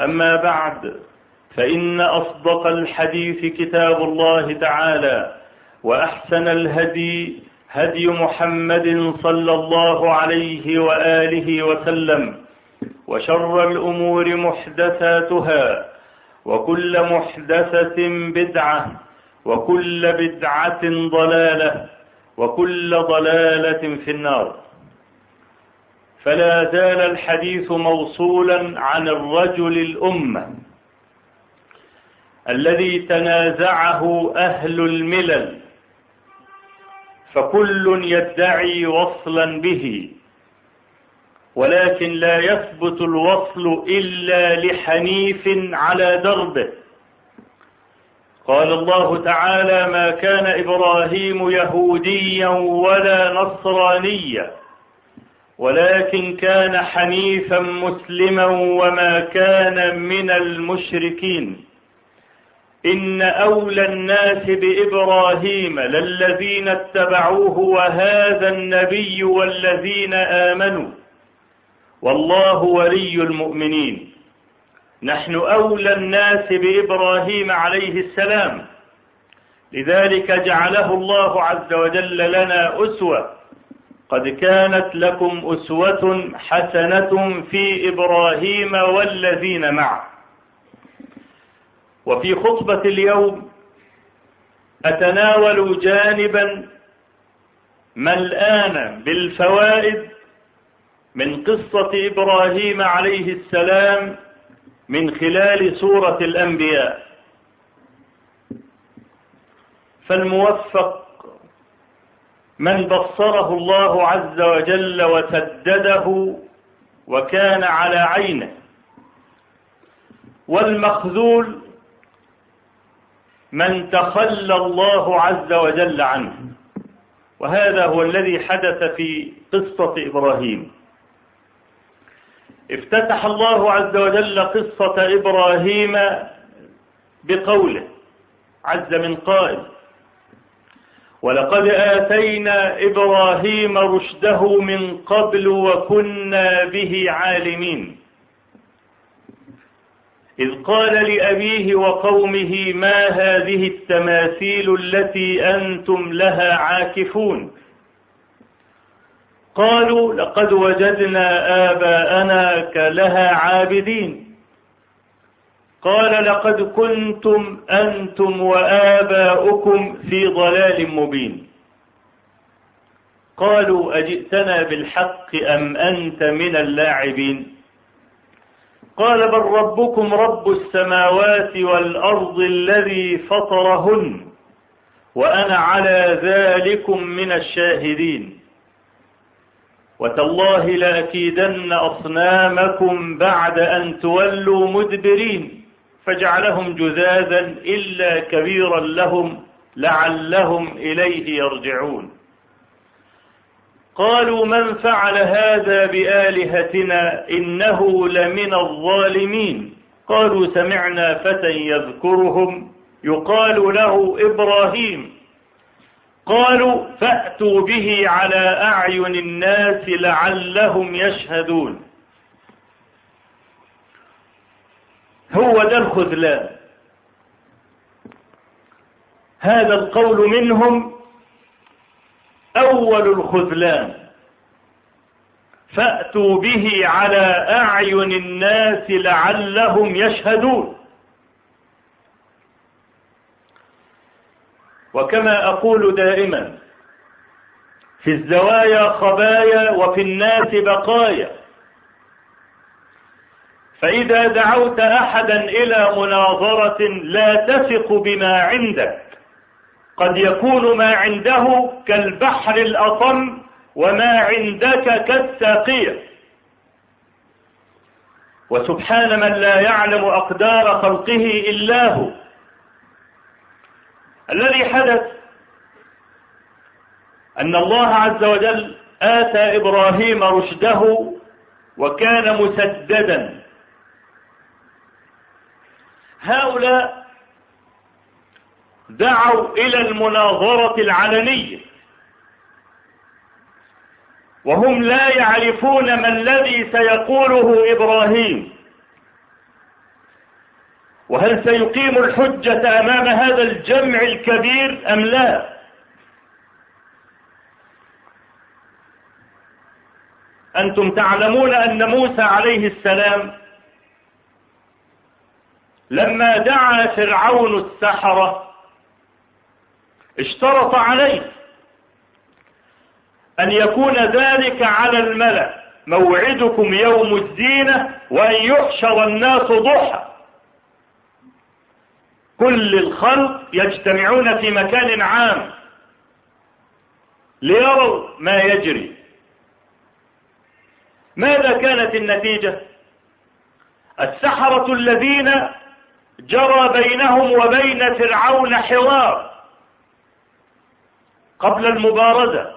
أما بعد فإن أصدق الحديث كتاب الله تعالى وأحسن الهدي هدي محمد صلى الله عليه وآله وسلم وشر الأمور محدثاتها وكل محدثة بدعة وكل بدعة ضلالة وكل ضلالة في النار. فلا زال الحديث موصولا عن الرجل الأمة الذي تنازعه أهل الملل فكل يدعي وصلا به ولكن لا يثبت الوصل إلا لحنيف على دربه. قال الله تعالى ما كان إبراهيم يهوديا ولا نصرانيا ولكن كان حنيفا مسلما وما كان من المشركين. إن أولى الناس بإبراهيم للذين اتبعوه وهذا النبي والذين آمنوا. والله ولي المؤمنين. نحن أولى الناس بإبراهيم عليه السلام. لذلك جعله الله عز وجل لنا أسوة قد كانت لكم أسوة حسنة في إبراهيم والذين معه. وفي خطبة اليوم أتناول جانبا ملآنا بالفوائد من قصة إبراهيم عليه السلام من خلال سورة الأنبياء. فالموفق من بصره الله عز وجل وسدده وكان على عينه. والمخذول من تخلى الله عز وجل عنه. وهذا هو الذي حدث في قصة إبراهيم. افتتح الله عز وجل قصة إبراهيم بقوله عز من قائل ولقد آتينا إبراهيم رشده من قبل وكنا به عالمين. إذ قال لأبيه وقومه ما هذه التماثيل التي أنتم لها عاكفون؟ قالوا لقد وجدنا آباءنا لها عابدين. قال لقد كنتم أنتم وآباؤكم في ضلال مبين. قالوا أجئتنا بالحق أم أنت من اللاعبين؟ قال بل ربكم رب السماوات والأرض الذي فطرهن وأنا على ذلكم من الشاهدين. وتالله لأكيدن أصنامكم بعد أن تولوا مدبرين. فجعلهم جذاذا إلا كبيرا لهم لعلهم إليه يرجعون. قالوا من فعل هذا بآلهتنا إنه لمن الظالمين؟ قالوا سمعنا فتى يذكرهم يقال له إبراهيم. قالوا فأتوا به على أعين الناس لعلهم يشهدون. هو ده الخذلان هذا القول منهم أول الخذلان. فأتوا به على أعين الناس لعلهم يشهدون. وكما أقول دائما في الزوايا خبايا وفي الناس بقايا. فإذا دعوت أحدا إلى مناظرة لا تثق بما عندك قد يكون ما عنده كالبحر الأطم وما عندك كالساقية وسبحان من لا يعلم أقدار خلقه إلا هو. الذي حدث أن الله عز وجل آتى إبراهيم رشده وكان مسددا. هؤلاء دعوا إلى المناظرة العلنية. وهم لا يعرفون ما الذي سيقوله إبراهيم. وهل سيقيم الحجة أمام هذا الجمع الكبير أم لا؟ أنتم تعلمون أن موسى عليه السلام لما دعا فرعون السحرة اشترط عليه أن يكون ذلك على الملأ. موعدكم يوم الزينة وأن يحشر الناس ضحى. كل الخلق يجتمعون في مكان عام ليروا ما يجري. ماذا كانت النتيجة؟ السحرة الذين جرى بينهم وبين فرعون حوار قبل المبارزة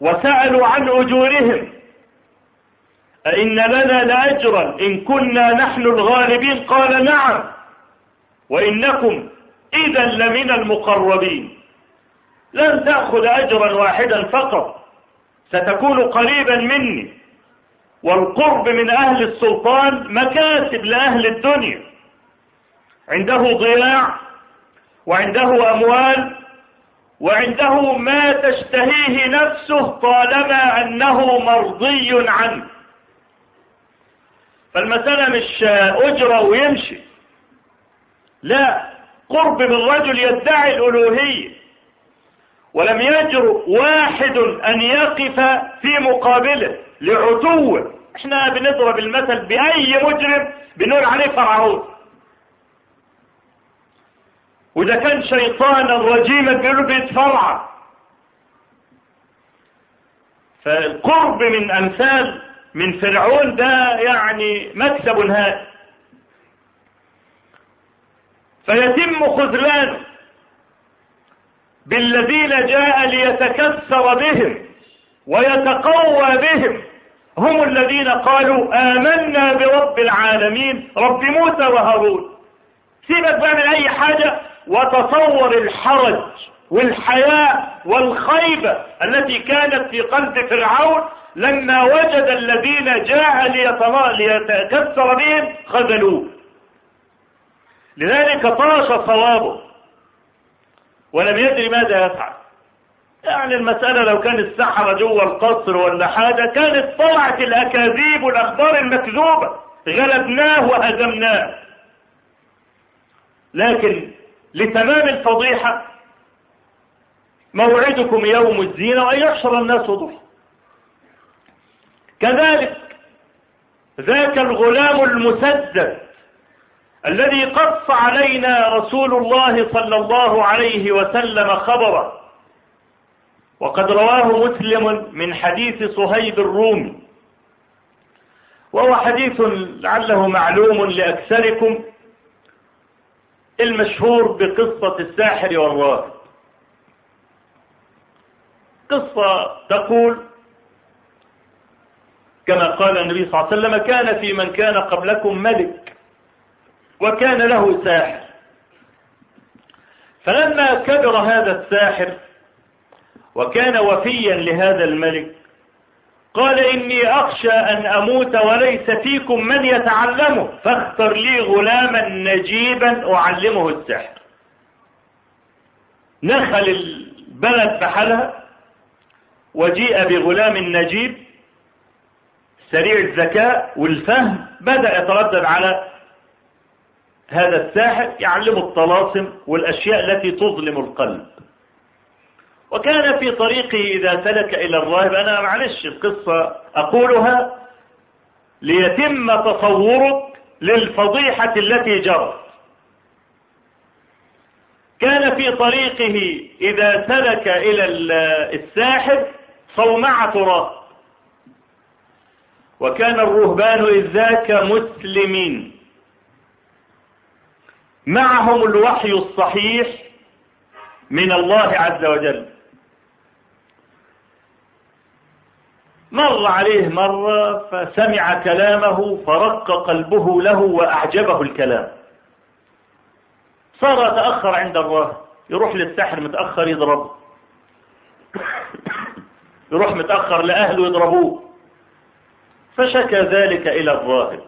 وسألوا عن أجورهم أئن لنا لأجرا إن كنا نحن الغالبين؟ قال نعم وإنكم إذا لمن المقربين. لن تأخذ أجرا واحدا فقط ستكون قريبا مني. والقرب من أهل السلطان مكاسب لأهل الدنيا. عنده ضياع وعنده أموال وعنده ما تشتهيه نفسه طالما أنه مرضي عنه. فالمسألة مش أجرة ويمشي. لا قرب من رجل يدعي الألوهية. ولم يجر واحد أن يقف في مقابله لعتوه إحنا بنضرب المثل بأي مجرم بنقول عليه فرعون. وإذا كان شيطانا رجيما بيقولوا بيتفرع فالقرب من أمثال من فرعون ده يعني مكسب هائل. فيتم خذلانه بالذين جاء ليتكسر بهم ويتقوى بهم. هم الذين قالوا آمنا برب العالمين رب موسى وهارون. سيبك بقى من أي حاجة وتصور الحرج والحياء والخيبة التي كانت في قلب فرعون لما وجد الذين جاء ليتكسر بهم خذلوه. لذلك طاش صوابه ولم يدري ماذا يفعل. يعني المسألة لو كان السحرة جوه القصر ولا حاجة كانت طلعت الأكاذيب والأخبار المكذوبة غلبناه وهزمناه. لكن لتمام الفضيحة موعدكم يوم الزينة وأن يحشر الناس ضحى. كذلك ذاك الغلام المسدد الذي قص علينا رسول الله صلى الله عليه وسلم خبره. وقد رواه مسلم من حديث صهيب الرومي. وهو حديث لعله معلوم لأكثركم المشهور بقصة الساحر والراهب. قصة تقول كما قال النبي صلى الله عليه وسلم كان في من كان قبلكم ملك وكان له ساحر. فلما كبر هذا الساحر وكان وفيا لهذا الملك. قال إني أخشى أن أموت وليس فيكم من يتعلمه. فاختر لي غلاما نجيبا أعلمه السحر. نخل البلد بحالها وجيء بغلام نجيب. سريع الذكاء والفهم بدأ يتردد على هذا الساحر يعلمه الطلاسم والأشياء التي تظلم القلب. وكان في طريقه إذا سلك إلى الراهب. أنا معلش القصة أقولها ليتم تصورك للفضيحة التي جرت. كان في طريقه إذا سلك إلى الساحر صومعة راهب وكان الرهبان إذ ذاك مسلمين. معهم الوحي الصحيح من الله عز وجل. مر عليه مرة فسمع كلامه فرق قلبه له وأعجبه الكلام. صار يتأخر عند الراهب يروح للسحر متأخر يضربه. يروح متأخر لأهله يضربوه. فشكى ذلك إلى الراهب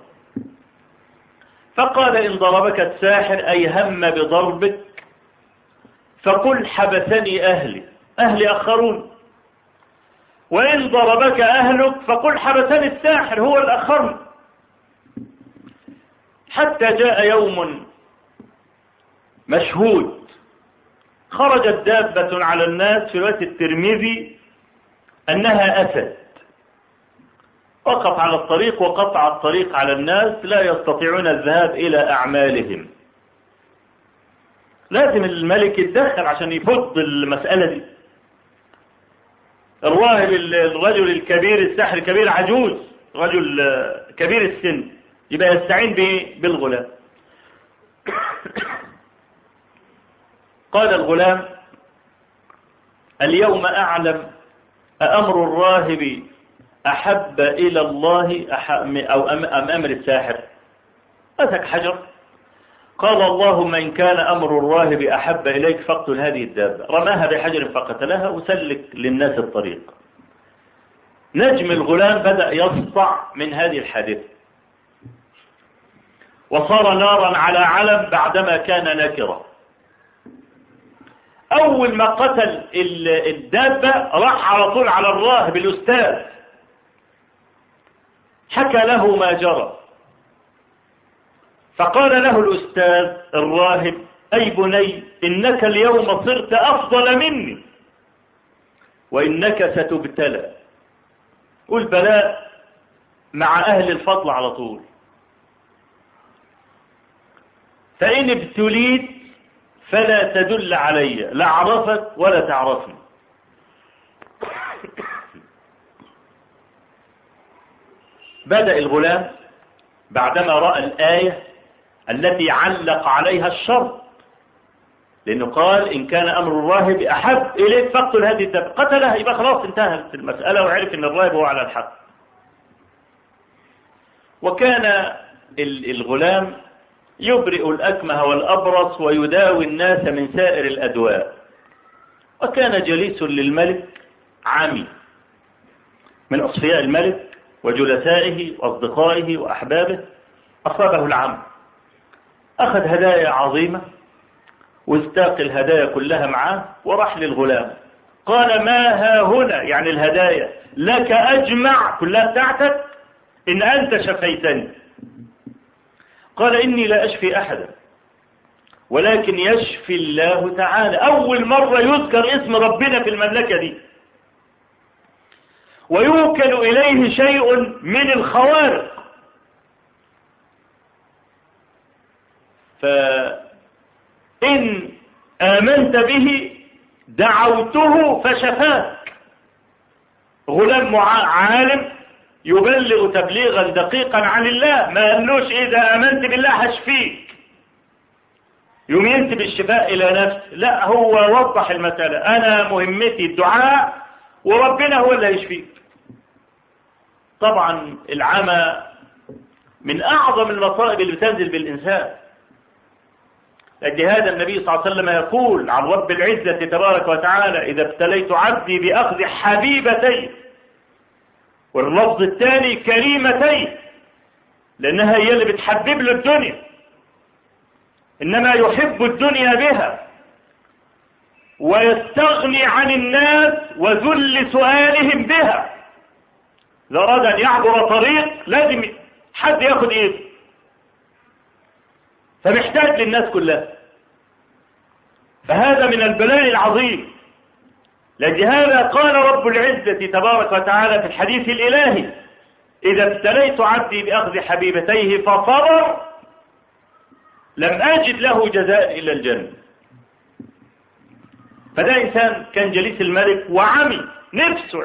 فقال إن ضربك الساحر أي هم بضربك فقل حبسني أهلي. أهلي أخرون. وإن ضربك أهلك فقل حبسني الساحر هو الأخر. حتى جاء يوم مشهود. خرجت دابة على الناس في وقت الترمذي أنها أسد. وقف على الطريق وقطع الطريق على الناس لا يستطيعون الذهاب إلى أعمالهم. لازم الملك يتدخل عشان يفض المسألة دي. الراهب الرجل الكبير الساحر الكبير عجوز رجل كبير السن يبقى يستعين بالغلام قال الغلام اليوم أعلم أأمر الراهب أحب إلى الله أو أم أمر الساحر مسك حجر قال اللهم إن كان أمر الراهب أحب إليك فاقتل هذه الدابة. رماها بحجر فقتلها وسلك للناس الطريق. نجم الغلام بدأ يسطع من هذه الحادثة. وصار نارا على علم بعدما كان نكرة أول ما قتل الدابة راح على طول على الراهب الأستاذ حكى له ما جرى. فقال له الأستاذ الراهب أي بني إنك اليوم صرت أفضل مني. وإنك ستبتلى. والبلاء مع أهل الفضل على طول. فإن ابتليت فلا تدل علي لا أعرفك ولا تعرفني. بدأ الغلام بعدما رأى الآية التي علق عليها الشر. لأنه قال إن كان أمر الراهب أحب إليك فاقتل هذه الدابة قتلها يبقى خلاص انتهت المسألة وعرف أن الراهب هو على الحق. وكان الغلام يبرئ الأكمه والأبرص ويداوي الناس من سائر الأدواء. وكان جليس للملك عمي من أصفياء الملك وجلسائه وأصدقائه وأحبابه. أصابه العم. أخذ هدايا عظيمة واستاق الهدايا كلها معاه وراح للغلام. قال ما ها هنا؟ يعني الهدايا. لك أجمع. كلها بتاعتك؟ إن أنت شفيتني. قال إني لا أشفي أحدا ولكن يشفي الله تعالى. أول مرة يذكر اسم ربنا في المملكة دي. ويوكل إليه شيء من الخوارق. فإن آمنت به دعوته فشفاك. غلام عالم يبلغ تبليغا دقيقا عن الله. ما قالوش إذا آمنت بالله هشفيك. يوم ينسب الشفاء إلى نفسه. لا هو وضح المسألة. أنا مهمتي الدعاء وربنا هو اللي يشفيك طبعا العمى من أعظم المصائب اللي بتنزل بالإنسان. لهذا النبي صلى الله عليه وسلم يقول عن رب العزة تبارك وتعالى إذا ابتليت عبدي بأخذ حبيبتين واللفظ الثاني كريمتين لأنها هي اللي بتحبب له الدنيا إنما يحب الدنيا بها ويستغني عن الناس وذل سؤالهم بها. إذا أراد أن يعبر طريق لازم حد ياخد إيده. فمحتاج للناس كلها. فهذا من البلاء العظيم. لهذا قال رب العزة تبارك وتعالى في الحديث الإلهي إذا ابتليت عبدي بأخذ حبيبتيه فصبر لم أجد له جزاء إلا الجنة. فده إنسان كان جليس الملك وعمي نفسه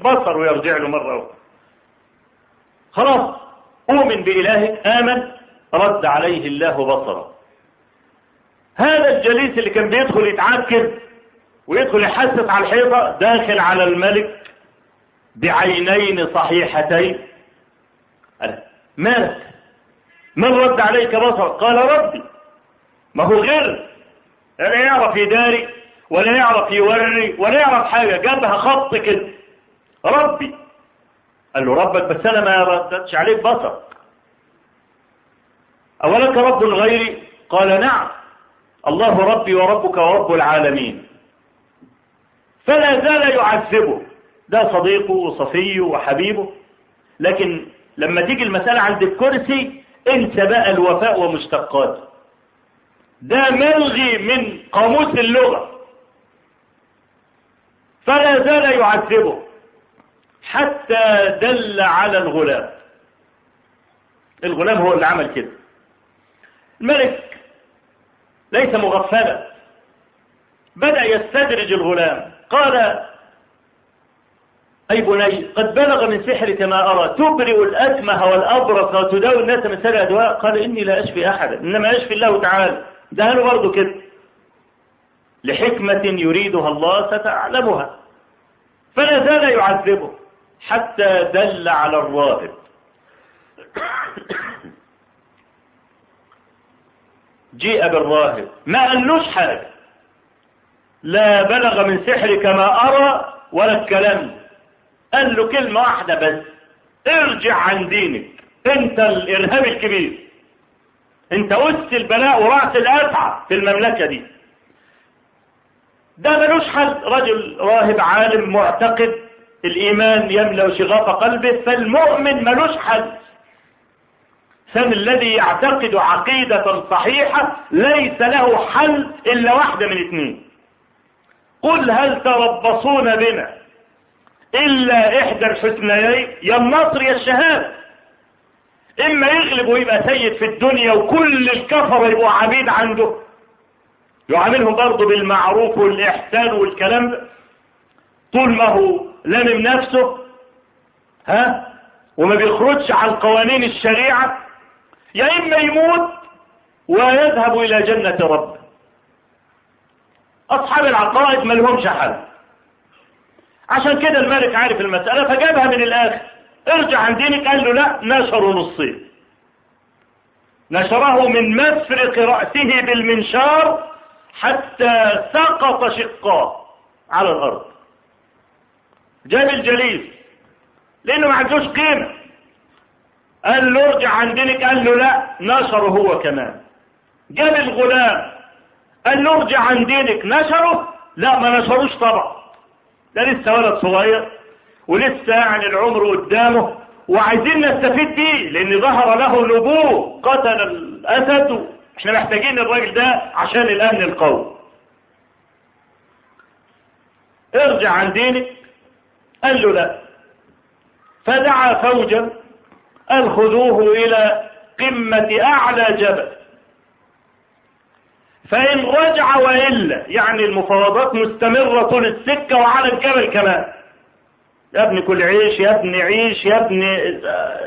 بصر ويرجع له مرة أخرى. خلاص أؤمن بإلهك آمن. رد عليه الله بصره. هذا الجليس اللي كان بيدخل يتعكر ويدخل يحسس على الحيطة داخل على الملك بعينين صحيحتين. قال مالك من رد عليك بصر قال ربي. ما هو غير. لا يعرف يداري ولا يعرف يوري ولا يعرف حاجة. جابها خط كده. ربي. قال له ربك بس أنا ما ردتش عليك بصر أولك رب غيري قال نعم. الله ربي وربك ورب العالمين. فلا زال يعذبه. ده صديقه وصفيه وحبيبه. لكن لما تيجي المسألة عند الكرسي انسى بقى الوفاء ومشتقاته. ده ملغي من قاموس اللغة. فلا زال يعذبه. حتى دل على الغلام. الغلام هو اللي عمل كده. الملك ليس مغفلا. بدأ يستدرج الغلام. قال أي بني قد بلغ من سحرك ما أرى. تبرئ الأكمه والأبرص وتداوي الناس من سر أدواء. قال إني لا أشفي أحدا إنما أشفي الله تعالى. ده له برضه كده. لحكمة يريدها الله ستعلمها. فلا زال يعذبه حتى دل على الراهب جيء بالراهب. ما قالوش حاجة لا بلغ من سحرك ما أرى ولا الكلام. قال له كلمة واحدة بس. ارجع عن دينك. انت الإرهاب الكبير. انت أس البلاء ورأس الأسعى في المملكة دي. ده ملوش حل رجل راهب عالم معتقد. الإيمان يملأ شغاف قلبه. فالمؤمن ملوش حل الإنسان الذي يعتقد عقيدة صحيحة ليس له حل إلا واحدة من اثنين. قل هل تربصون بنا إلا إحدى الحسنيين؟ يا النصر يا الشهادة. إما يغلب ويبقى سيد في الدنيا وكل الكفر يبقوا عبيد عنده. يعاملهم برضه بالمعروف والإحسان والكلام ده. طول ما هو لامم نفسه ها؟ وما بيخرجش عن قوانين الشريعة. يا إما يموت ويذهب إلى جنة ربه أصحاب العقائد ما لهمش حل عشان كده الملك عارف المسألة فجابها من الآخر. ارجع عن دينك. قال له لا نشره نصين نشره من مفرق رأسه بالمنشار حتى سقط شقاه على الأرض. جاب الجليس لأنه ما عندوش قيمة. قال له ارجع عن دينك قال له لا نشره هو كمان. جاب الغلام قال له ارجع عن دينك نشره لا ما نشروش طبعا. ده لسه ولد صغير ولسه يعني العمر قدامه وعايزين نستفيد بيه لأن ظهر له نبوه قتل الأسد. إحنا محتاجين الراجل ده عشان الأمن القومي ارجع عن دينك قال له لا. فدعا فوجا قال خذوه إلى قمة أعلى جبل. فإن رجع وإلا يعني المفاوضات مستمرة طول السكة وعلى الجبل كمان. يا ابني كل عيش يا ابني عيش يا ابني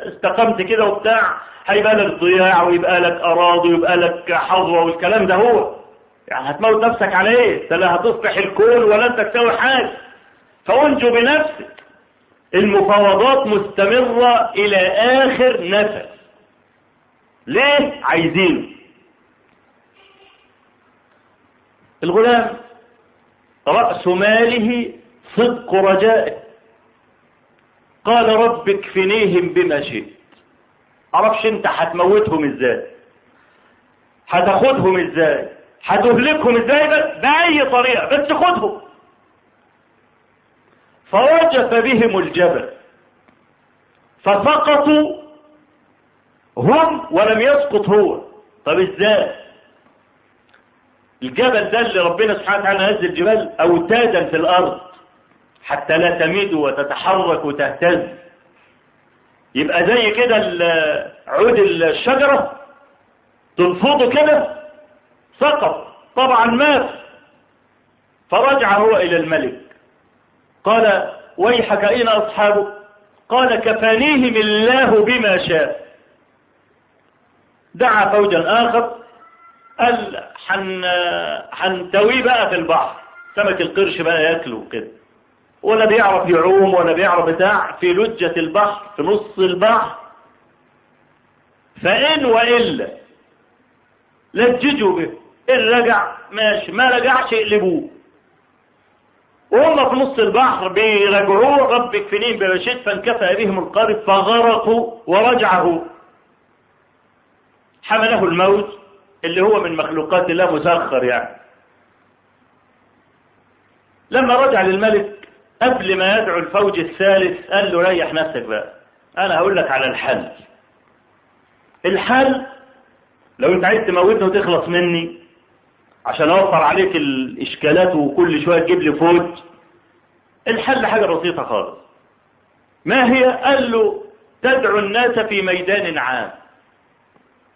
استقمت كده وبتاع هيبقى لك ضياع ويبقى لك أراضي ويبقى لك حظوة والكلام ده هو. يعني هتموت نفسك على إيه؟ لا هتصلح الكون ولا أنت تسوي حاجة. فأنجو بنفسك. المفاوضات مستمرة إلى آخر نفس. ليه؟ عايزينه الغلام رأس ماله صدق رجائه. قال رب اكفنيهم بما شئت. عرفش انت هتموتهم إزاي؟ هتاخدهم إزاي؟ هتهلكهم إزاي؟ بس بأي طريقة بس خدهم. فوجف بهم الجبل فسقطوا هم ولم يسقط هو. طب إزاي؟ الجبل ده اللي ربنا سبحانه وتعالى نزل جبال اوتادا في الأرض حتى لا تميد وتتحرك وتهتز. يبقى زي كده عود الشجرة تنفضه كده سقط. طبعا مات. فرجع هو إلى الملك. قال ويحك اين أصحابه. قال كفانيهم الله بما شاء. دعا فوجا آخر قال حن حنتويه بقى في البحر. سمك القرش بقى ياكله كده ولا بيعرف يعوم ولا بيعرف بتاع في لجة البحر في نص البحر. فإن وإلا لججوا به. إن رجع ماشي ما رجعش يقلبوه. وهم في نص البحر بيرجعوه رب اكفنين برشيد فانكفى بهم القارب فغرقوا ورجعه حمله الموت اللي هو من مخلوقات الله مسخر يعني. لما رجع للملك قبل ما يدعو الفوج الثالث قال له ريح نفسك بقى. أنا هقول لك على الحل. الحل لو أنت عايز تموتني وتخلص مني عشان أوفر عليك الإشكالات وكل شوية تجيب لي فوج الحل حاجة بسيطة خالص. ما هي؟ قال له تدعو الناس في ميدان عام.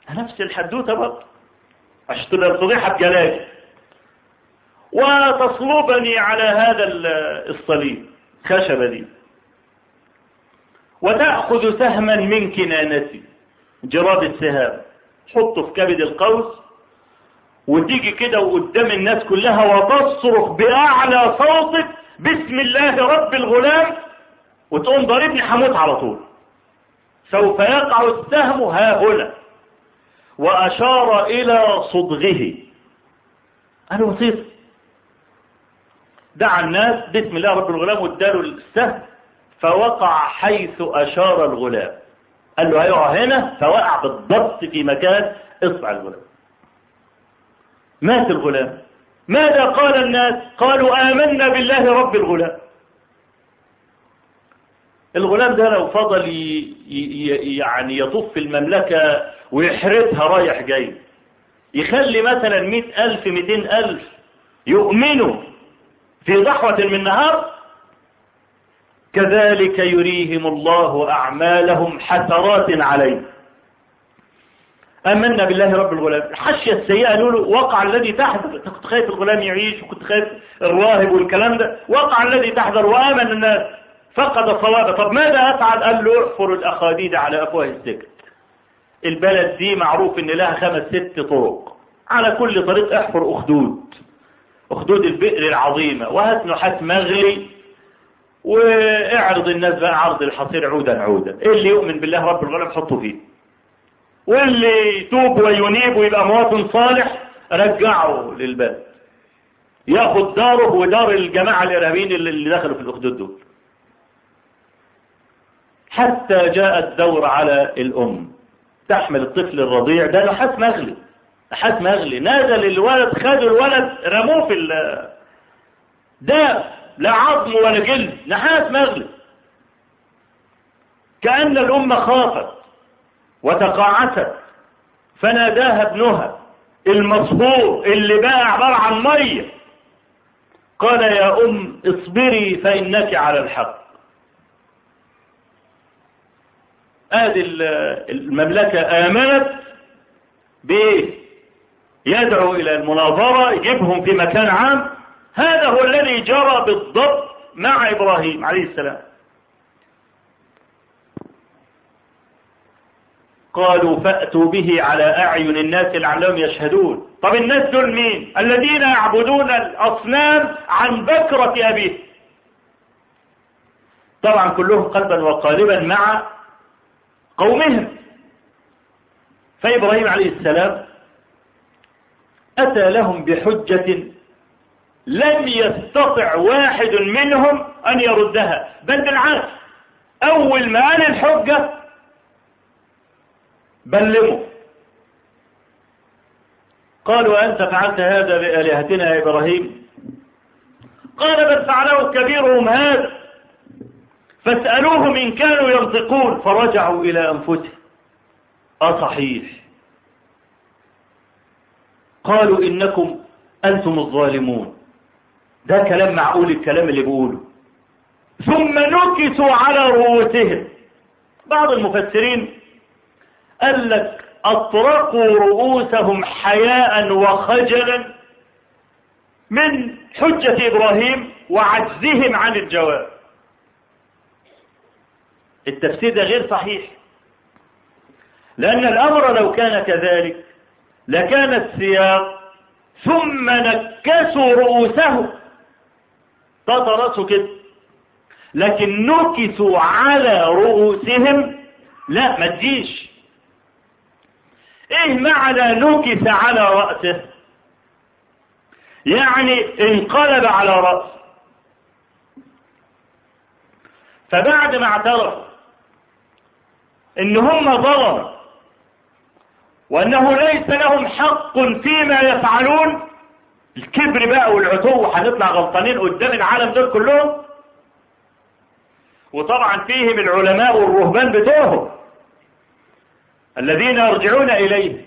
نفس الحدوتة برضه. عشان تبقى الفضيحه بجلاجل وتصلبني على هذا الصليب خشبة دي. وتأخذ سهما من كنانتي جراد السهام. حطه في كبد القوس. وتيجي كده وقدام الناس كلها وتصرخ بأعلى صوتك بسم الله رب الغلام وتقوم ضاربني هموت على طول. سوف يقع السهم ها هنا وأشار إلى صدغه. أنا بسيط دعا الناس بسم الله رب الغلام واداله السهم فوقع حيث أشار الغلام. قال له هيقع هنا فوقع بالضبط في مكان اصبع الغلام. مات الغلام. ماذا قال الناس؟ قالوا آمنا بالله رب الغلام. الغلام ده لو فضل يعني يطوف المملكة ويحرسها رايح جاي يخلي مثلا مئة ألف مئتين ألف يؤمنوا في ضحوة من نهار كذلك يريهم الله أعمالهم حسرات عليه آمنا بالله رب الغلام. الحشية السيئة قالوا وقع الذي تحذر. أنت كنت خايف الغلام يعيش وكنت خايف الراهب والكلام ده. وقع الذي تحذر وآمن الناس. فقد صوابه طب ماذا أفعل؟ قال له احفر الأخاديد على أفواه السكت البلد دي معروف إن لها خمس ست طرق. على كل طريق احفر أخدود. أخدود البئر العظيمة. وهات نحاس مغلي واعرض الناس بقى عرض الحصير عودا عودا. اللي يؤمن بالله رب الغلام؟ حطه فيه. واللي يتوب وينيب ويبقى مواطن صالح رجعه للبلد. ياخد داره ودار الجماعة الإرهابيين اللي دخلوا في الأخدود دول. حتى جاء الدور على الأم. تحمل الطفل الرضيع ده نحاس مغلي. نحاس مغلي. نزل الولد خدوا الولد رموه في ده لا عظم ولا جلد نحاس مغلي. كأن الأمة خافت. وتقاعست. فناداها ابنها المصهور اللي بقى عبارة عن مية. قال يا أم اصبري فإنك على الحق. ادي المملكة آمنت بإيه يدعو إلى المناظرة يجيبهم في مكان عام. هذا هو الذي جرى بالضبط مع إبراهيم عليه السلام. قالوا فأتوا به على أعين الناس لعلهم يشهدون. طب الناس دول مين؟ الذين يعبدون الأصنام عن بكرة أبيه طبعا كلهم قلبا وقالبا مع قومهم. فإبراهيم عليه السلام أتى لهم بحجة لم يستطع واحد منهم أن يردها. بل بالعكس أول ما قال الحجة بلموا قالوا أنت فعلت هذا بآلهتنا يا إبراهيم. قال بل فعله كبيرهم هذا. فاسألوهم إن كانوا ينطقون فرجعوا إلى أنفسهم. آه صحيح قالوا إنكم أنتم الظالمون. ده كلام معقول الكلام اللي بيقوله. ثم نكسوا على رؤوسهم. بعض المفسرين قال لك أطرقوا رؤوسهم حياء وخجلا من حجة إبراهيم وعجزهم عن الجواب. التفسير ده غير صحيح. لأن الأمر لو كان كذلك لكان السياق ثم نكسوا رؤوسهم. راسه كده. لكن نكسوا على رؤوسهم لا ما تجيش. إيه معنى نكس على رأسه؟ يعني انقلب على رأسه. فبعد ما اعترف إن هم ظلموا وأنه ليس لهم حق فيما يفعلون الكبر بقى والعتو هنطلع غلطانين قدام العالم دول كلهم. وطبعا فيهم العلماء والرهبان بتوعهم. الذين يرجعون إليه.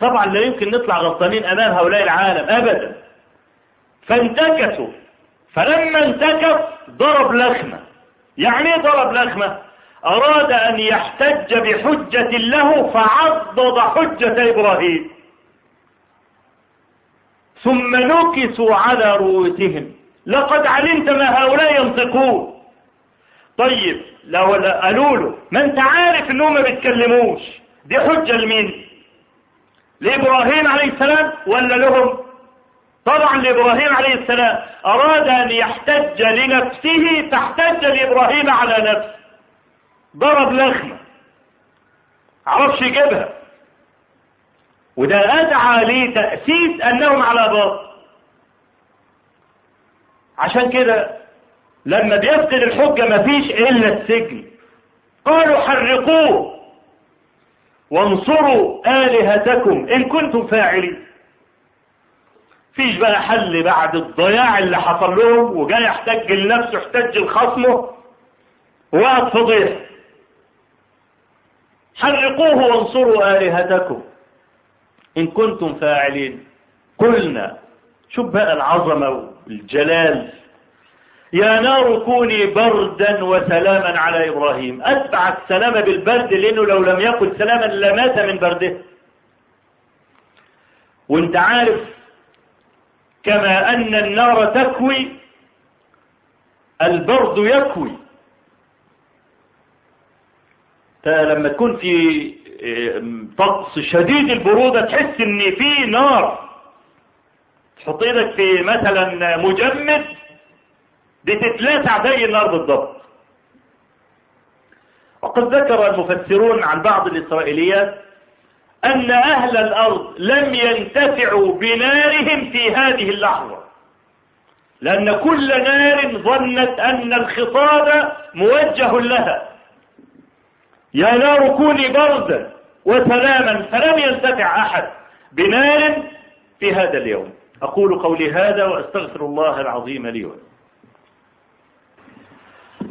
طبعا لا يمكن نطلع غلطانين أمام هؤلاء العالم ابدا. فانتكسوا. فلما انتكس ضرب لخمة. يعني إيه ضرب لخمة؟ أراد أن يحتج بحجة له فعضد حجة إبراهيم. ثم نكسوا على رؤوسهم. لقد علمت ما هؤلاء ينطقون. طيب لو قالوا له ما أنت عارف إنهم ما بيتكلموش. دي حجة لمين؟ لإبراهيم عليه السلام ولا لهم؟ طبعا لإبراهيم عليه السلام. أراد أن يحتج لنفسه فاحتج لإبراهيم على نفسه. ضرب لخمة. عرفش يجيبها؟ وده أدعى لتأسيس أنهم على باطل. عشان كده لما بيفقد الحجة مفيش إلا السجن. قالوا حرقوه. وانصروا آلهتكم إن كنتم فاعلين. فيش بقى حل بعد الضياع اللي حصل لهم وجاي يحتج لنفسه يحتج لخصمه وقت فضيح. حرقوه وانصروا آلهتكم إن كنتم فاعلين. قلنا شوف بقى العظمة والجلال؟ يا نار كوني بردا وسلاما على إبراهيم. أتبع السلام بالبرد لأنه لو لم يكن سلاما لمات من برده. وأنت عارف كما أن النار تكوي البرد يكوي. لما تكون في طقس شديد البرودة تحس ان في نار. تحط إيدك في مثلا مجمد بتتلاسع زي النار بالضبط. وقد ذكر المفسرون عن بعض الإسرائيليات أن أهل الأرض لم ينتفعوا بنارهم في هذه اللحظة لأن كل نار ظنت أن الخطاب موجه لها. يا نار كوني بردا وسلاما فلم ينتفع أحد بنار في هذا اليوم. أقول قولي هذا وأستغفر الله العظيم لي ولكم.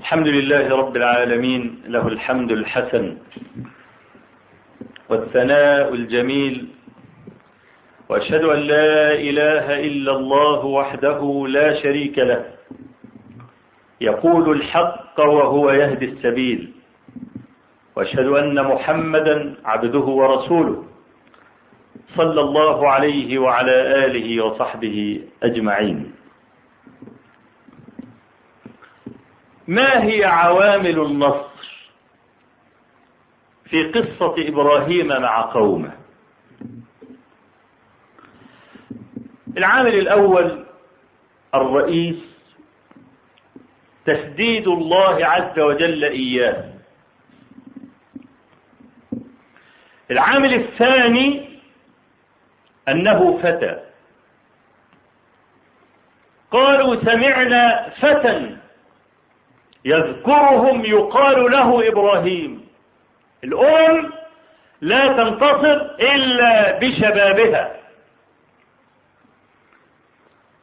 الحمد لله رب العالمين له الحمد الحسن والثناء الجميل وأشهد أن لا إله إلا الله وحده لا شريك له يقول الحق وهو يهدي السبيل وأشهد أن محمدا عبده ورسوله صلى الله عليه وعلى آله وصحبه أجمعين. ما هي عوامل النصر في قصة إبراهيم مع قومه؟ العامل الأول الرئيس تسديد الله عز وجل إياه. العامل الثاني أنه فتى. قالوا سمعنا فتى. يذكرهم يقال له إبراهيم. الأم لا تنتصر إلا بشبابها.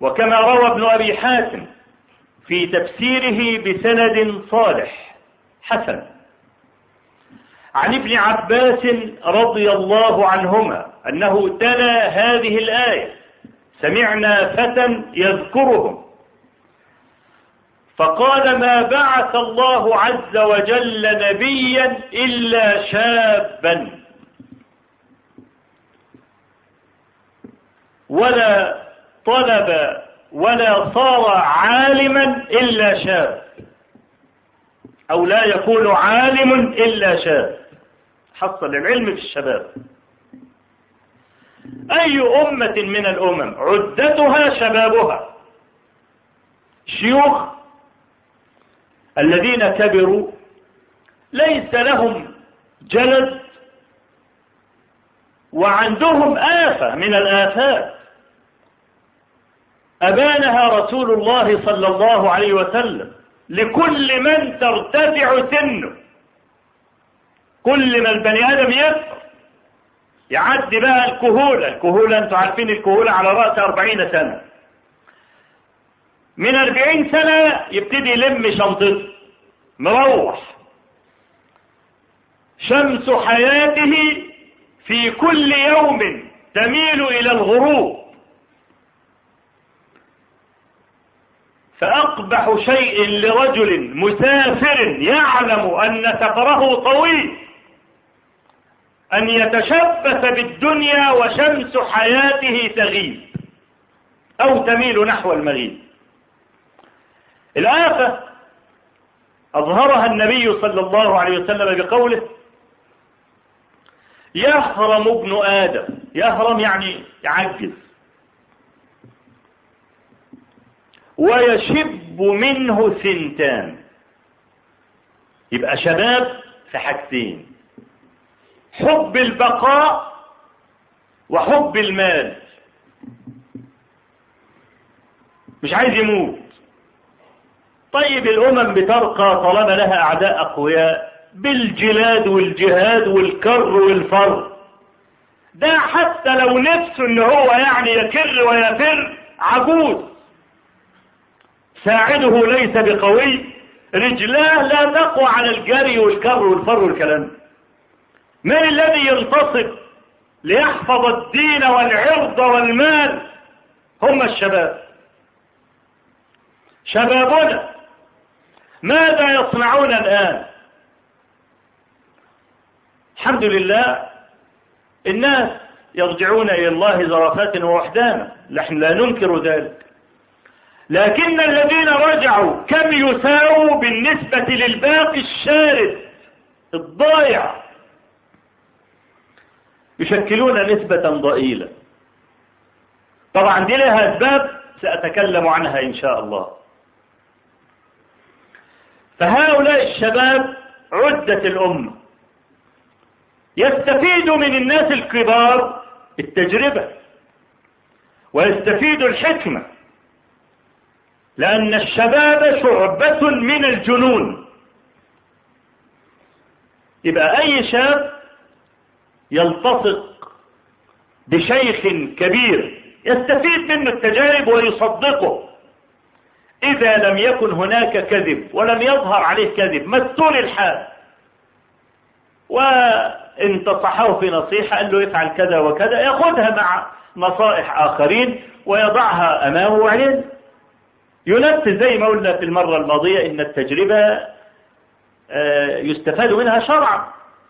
وكما روى ابن أبي حاتم في تفسيره بسند صالح حسن. عن ابن عباس رضي الله عنهما أنه تلا هذه الآية. سمعنا فتى يذكرهم. فقال ما بعث الله عز وجل نبيا إلا شابا. ولا طلب ولا صار عالما إلا شاب. أو لا يكون عالم إلا شاب. حصل العلم في الشباب. أي أمة من الأمم عدتها شبابها؟ شيوخ الذين كبروا ليس لهم جلد وعندهم آفة من الآفات. أبانها رسول الله صلى الله عليه وسلم لكل من ترتفع سنه. كل ما البني آدم يكبر. يعدي بقى الكهولة. الكهولة أنتوا عارفين الكهولة على رأس أربعين سنة. من أربعين سنة يبتدي يلم شنطته. مروح. شمس حياته في كل يوم تميل إلى الغروب. فأقبح شيء لرجل مسافر يعلم أن سفره طويل. أن يتشبث بالدنيا وشمس حياته تغيب أو تميل نحو المغيب. الآفة أظهرها النبي صلى الله عليه وسلم بقوله يهرم ابن آدم. يهرم يعني يعجز. ويشب منه سنتان. يبقى شباب في حاجتين. حب البقاء وحب المال. مش عايز يموت. طيب الأمم بترقى طالما لها أعداء أقوياء بالجلاد والجهاد والكر والفر. ده حتى لو نفسه إن هو يعني يكر ويفر عجوز. ساعده ليس بقوي. رجلاه لا تقوى على الجري والكر والفر والكلام. من الذي ينتصب ليحفظ الدين والعرض والمال؟ هم الشباب. شبابنا ماذا يصنعون الآن؟ الحمد لله الناس يرجعون إلى الله زرافات ووحدانا نحن لا ننكر ذلك. لكن الذين رجعوا كم يساووا بالنسبة للباقي الشارد الضايع يشكلون نسبة ضئيلة. طبعا دي لها أسباب سأتكلم عنها إن شاء الله. فهؤلاء الشباب عدة الأمة يستفيد من الناس الكبار التجربة ويستفيد الحكمة لأن الشباب شعبة من الجنون. يبقى أي شاب يلتصق بشيخ كبير يستفيد منه التجارب ويصدقه. إذا لم يكن هناك كذب ولم يظهر عليه كذب مستور الحال. وإن تصحه في نصيحة قال له يفعل كذا وكذا ياخذها مع نصائح آخرين ويضعها أمامه وبعدين ينفذ زي ما قلنا في المرة الماضية إن التجربة يستفاد منها شرعا.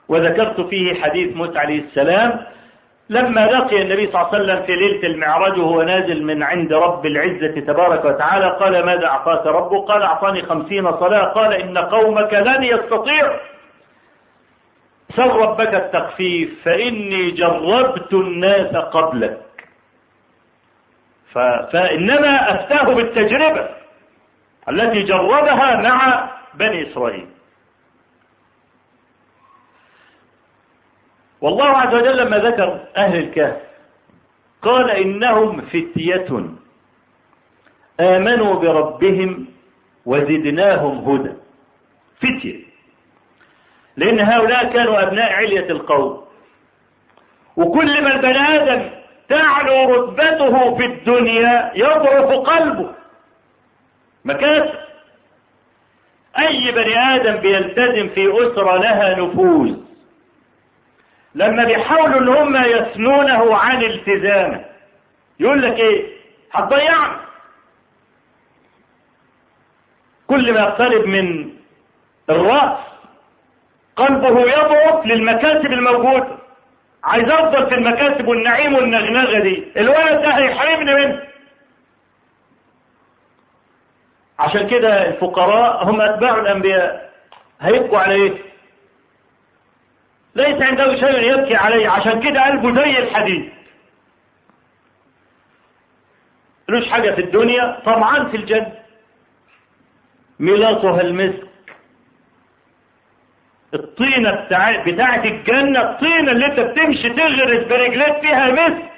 وذكرت فيه حديث موسى عليه السلام لما لقي النبي صلى الله عليه وسلم في ليلة المعراج وهو نازل من عند رب العزة تبارك وتعالى قال ماذا أعطاك ربه قال أعطاني خمسين صلاة. قال إن قومك لن يستطيع. سل ربك التخفيف فإني جربت الناس قبلك. ف... فإنما أفتاه بالتجربة التي جربها مع بني إسرائيل. والله عز وجل لما ذكر أهل الكهف قال إنهم فتية. آمنوا بربهم وزدناهم هدى. فتية. لأن هؤلاء كانوا أبناء علية القوم. وكل ما البني آدم تعلو رتبته في الدنيا يضعف قلبه. مكاسب أي بني آدم بيلتزم في أسرة لها نفوذ لما بيحاولوا ان هم يثنونه عن التزامه. يقول لك إيه؟ هتضيعني كل ما يقترب من الرأس قلبه يضعف للمكاسب الموجودة. عايز أفضل في المكاسب والنعيم والنغنغة دي. الولد ده هيحرمني منه. عشان كده الفقراء هم أتباع الأنبياء. هيبقوا على إيه؟ ليس عنده شيء يبكي عليه. عشان كده قلبه زي الحديد. ملوش حاجة في الدنيا. طمعان في الجنة. ميلاطها المسك. الطينة بتاع بتاعت الجنة الطينة اللي انت بتمشي تغرس برجليك فيها مسك.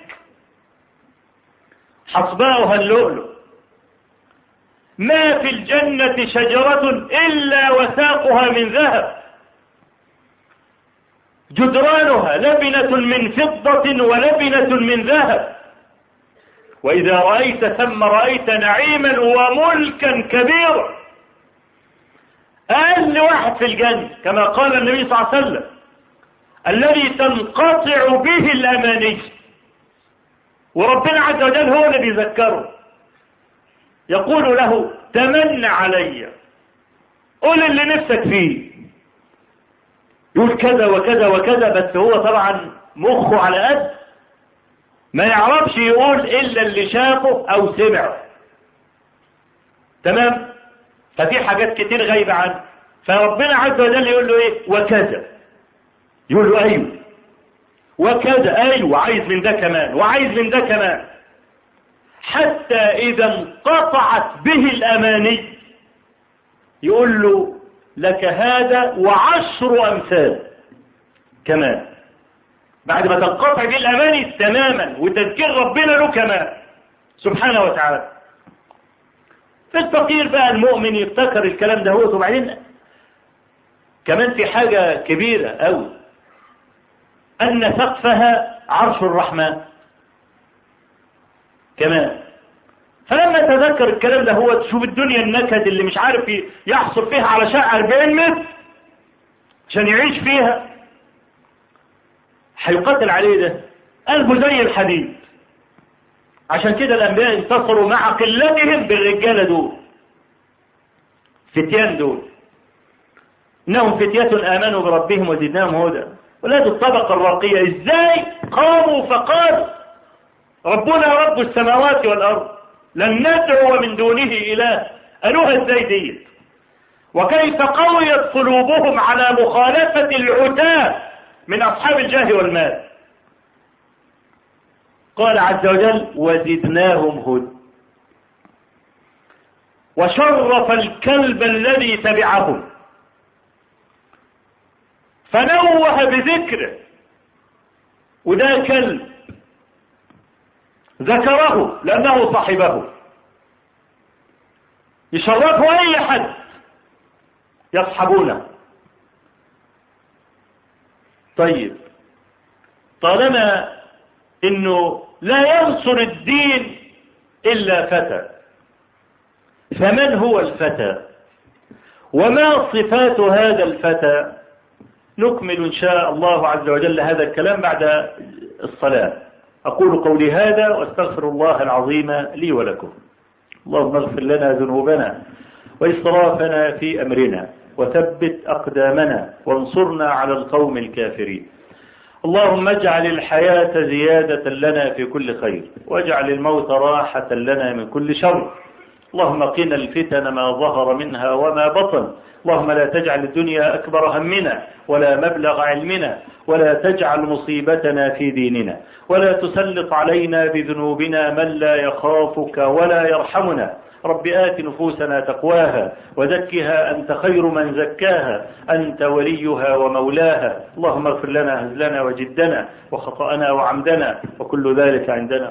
حصباؤها اللؤلؤ. ما في الجنة شجرة إلا وساقها من ذهب. جدرانها لبنة من فضة ولبنة من ذهب. وإذا رأيت ثم رأيت نعيما وملكا كبيرا. أقل واحد في الجنة كما قال النبي صلى الله عليه وسلم الذي تنقطع به الأماني. وربنا عز وجل هو اللي بيذكره يقول له تمن علي. قول اللي نفسك فيه. يقول كذا وكذا وكذا بس هو طبعا مخه على قد ما يعرفش يقول إلا اللي شافه أو سمعه. تمام؟ ففي حاجات كتير غايبة عنه. فربنا عز وجل يقول له إيه؟ وكذا. يقول له أيوه. وكذا. أيوه. عايز من ده كمان. وعايز من ده كمان. حتى إذا انقطعت به الأماني يقول له لك هذا وعشر أمثال. كمان بعد ما تنقطع به الأماني تماما وتذكير ربنا له كمان سبحانه وتعالى. فالفقير بقى المؤمن يفتكر الكلام ده هو وبعدين كمان في حاجة كبيرة أوي. أن سقفها عرش الرحمن. كمان فلما تذكر الكلام ده هو تشوف الدنيا النكد اللي مش عارف يحصل فيها على شقة 40 متر عشان يعيش فيها. هيقاتل عليه ده. قلبه زي الحديد. عشان كده الأنبياء انتصروا مع قلتهم بالرجاله دول. فتيان دول. إنهم فتية آمنوا بربهم وزدناهم هدى. ولاد الطبقة الراقية إزاي قاموا فقالوا ربنا رب السماوات والأرض. لن ندعو من دونه إله. قالوها إزاي ديت وكيف قويت قلوبهم على مخالفة العتاة من أصحاب الجاه والمال؟ قال عز وجل وزدناهم هدى. وشرف الكلب الذي تبعهم. فنوه بذكره. وده كلب. ذكره لأنه صاحبه. يشرفه أي حد يصحبونه. طيب طالما إنه لا ينصر الدين إلا فتى فمن هو الفتى؟ وما صفات هذا الفتى؟ نكمل إن شاء الله عز وجل هذا الكلام بعد الصلاة. أقول قولي هذا وأستغفر الله العظيم لي ولكم. اللهم اغفر لنا ذنوبنا وإسرافنا في أمرنا وثبت أقدامنا وانصرنا على القوم الكافرين. اللهم اجعل الحياة زيادة لنا في كل خير واجعل الموت راحة لنا من كل شر. اللهم قنا الفتن ما ظهر منها وما بطن. اللهم لا تجعل الدنيا أكبر همنا ولا مبلغ علمنا ولا تجعل مصيبتنا في ديننا ولا تسلط علينا بذنوبنا من لا يخافك ولا يرحمنا. رب آت نفوسنا تقواها وزكها أنت خير من زكاها. أنت وليها ومولاها. اللهم اغفر لنا هزلنا وجدنا وخطأنا وعمدنا وكل ذلك عندنا.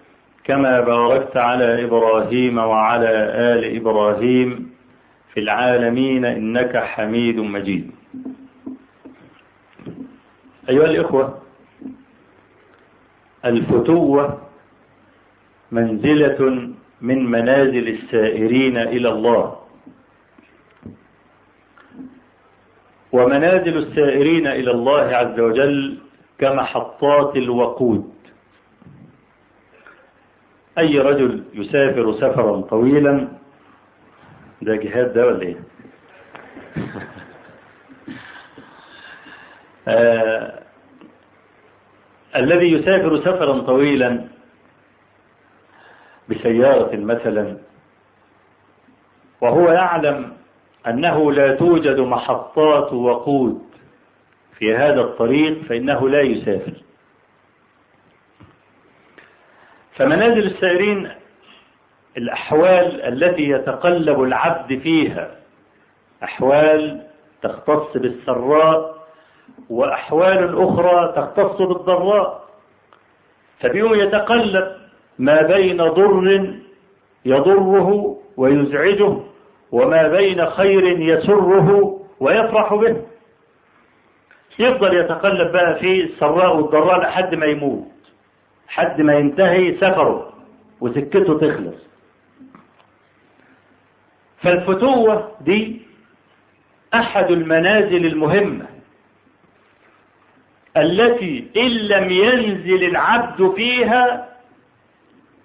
كما باركت على إبراهيم وعلى آل إبراهيم في العالمين إنك حميد مجيد. أيها الإخوة الفتوة منزلة من منازل السائرين إلى الله. ومنازل السائرين إلى الله عز وجل كمحطات الوقود. أي رجل يسافر سفرا طويلا ده جهاد ده ولا إيه؟ آه الذي يسافر سفرا طويلا بسيارة مثلا وهو يعلم أنه لا توجد محطات وقود في هذا الطريق فإنه لا يسافر. فمنازل السائرين الأحوال التي يتقلب العبد فيها أحوال تختص بالسراء وأحوال أخرى تختص بالضراء. فبيوم يتقلب ما بين ضر يضره ويزعجه وما بين خير يسره ويفرح به. يفضل يتقلب بقى في السراء والضراء لحد ما يموت. حد ما ينتهي سفره وسكته تخلص. فالفتوة دي أحد المنازل المهمة التي إن لم ينزل العبد فيها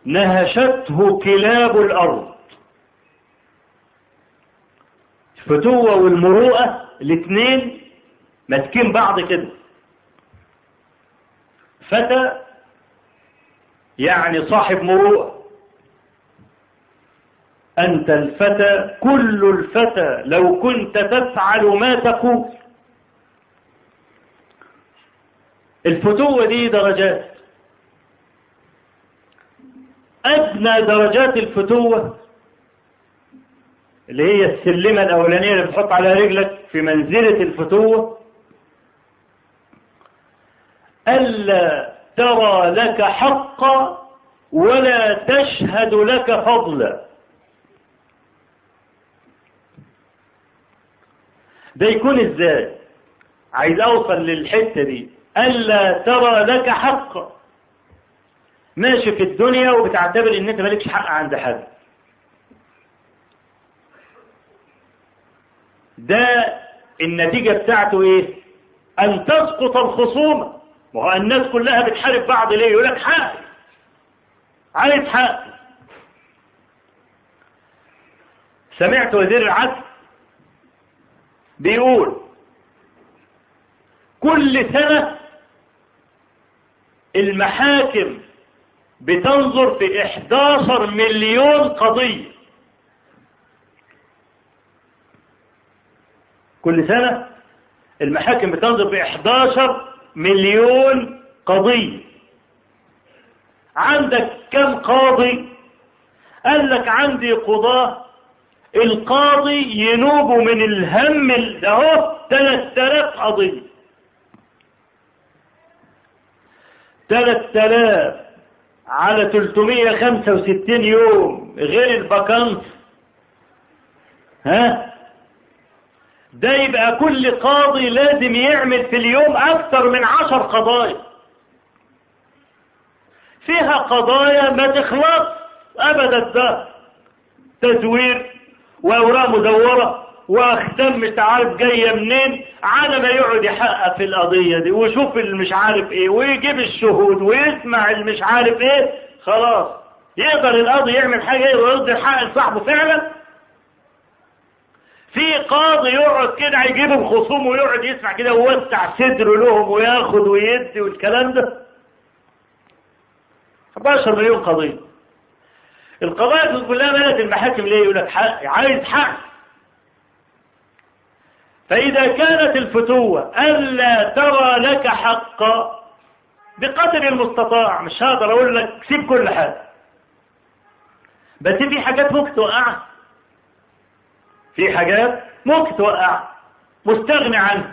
نهشته كلاب الأرض. الفتوة والمروءة الاثنين ماسكين بعض كده. فتى يعني صاحب مروءة أنت الفتى كل الفتى لو كنت تفعل ما تقول. الفتوة دي درجات. أدنى درجات الفتوة. اللي هي السلمة الأولانية اللي بتحط على رجلك في منزلة الفتوة. ألا ترى لك حقا ولا تشهد لك فضلا ده يكون إزاي؟ عايز أوصل للحتة دي. ألا ترى لك حق. ماشي في الدنيا وبتعتبر إن أنت مالكش حق عند حد. ده النتيجة بتاعته إيه؟ أن تسقط الخصومة. وهو الناس كلها بتحارب بعض ليه؟ يقول لك حق عايز حق سمعت وزير العدل بيقول كل سنة المحاكم بتنظر في 11 مليون قضية. كل سنة المحاكم بتنظر في 11 مليون قضية. عندك كم قاضي؟ قال لك عندي قضاة القاضي ينوب من الهم ده اهو 3000 قضية. 3000 على 365 يوم غير الباكانس ها؟ ده يبقى كل قاضي لازم يعمل في اليوم أكثر من عشر قضايا. فيها قضايا ما تخلص أبدا ده تزوير وأوراق مزورة وأختام مش عارف جاية منين على ما يقعد يحقق في القضية دي. ويشوف اللي مش عارف إيه ويجيب الشهود ويسمع اللي مش عارف إيه. خلاص. يقدر القاضي يعمل حاجة ويرد الحق لصاحبه فعلا. في قاضي يقعد كده يجيب الخصوم ويقعد يسمع كده ويوسع صدره لهم وياخد ويدي والكلام ده. 14 مليون قضية. القضايا كلها مالت المحاكم ليه؟ يقول لك حق عايز حق. فإذا كانت الفتوة ألا ترى لك حقا بقدر المستطاع مش هقدر أقول لك سيب كل حاجة. بس في حاجات ممكن توقعها. في حاجات ممكن توقعها مستغني عنها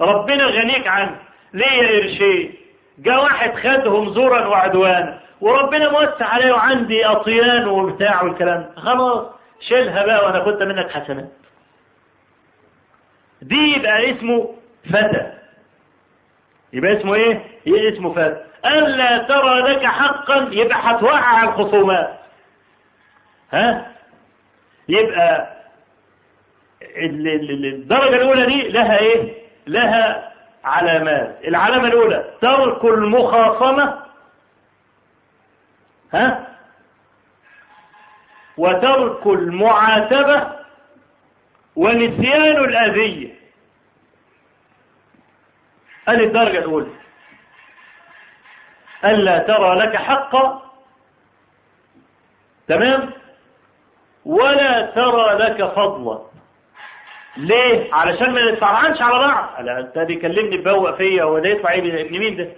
ربنا غنيك عنه ليه قرشين جاء واحد خدهم زورا وعدوانا وربنا موسع عليه وعندي أطيان وبتاع والكلام. خلاص شيلها بقى وأنا كنت منك حسنات. دي يبقى اسمه فتى. يبقى اسمه إيه؟ يبقى اسمه فتى. ألا ترى لك حقا يبقى هتوقع الخصومات. ها؟ يبقى الدرجة الأولى دي لها إيه؟ لها علامات. العلامة الأولى ترك المخاصمة ها؟ وترك المعاتبة ونسيان الأذية. هذه الدرجة الأولى. ألا ترى لك حقا؟ تمام؟ ولا ترى لك فضلا. ليه؟ علشان ما نتفرعنش على بعض. لا انت بيكلمني ببوق فيا هو ده يطلع إيه ابن مين ده؟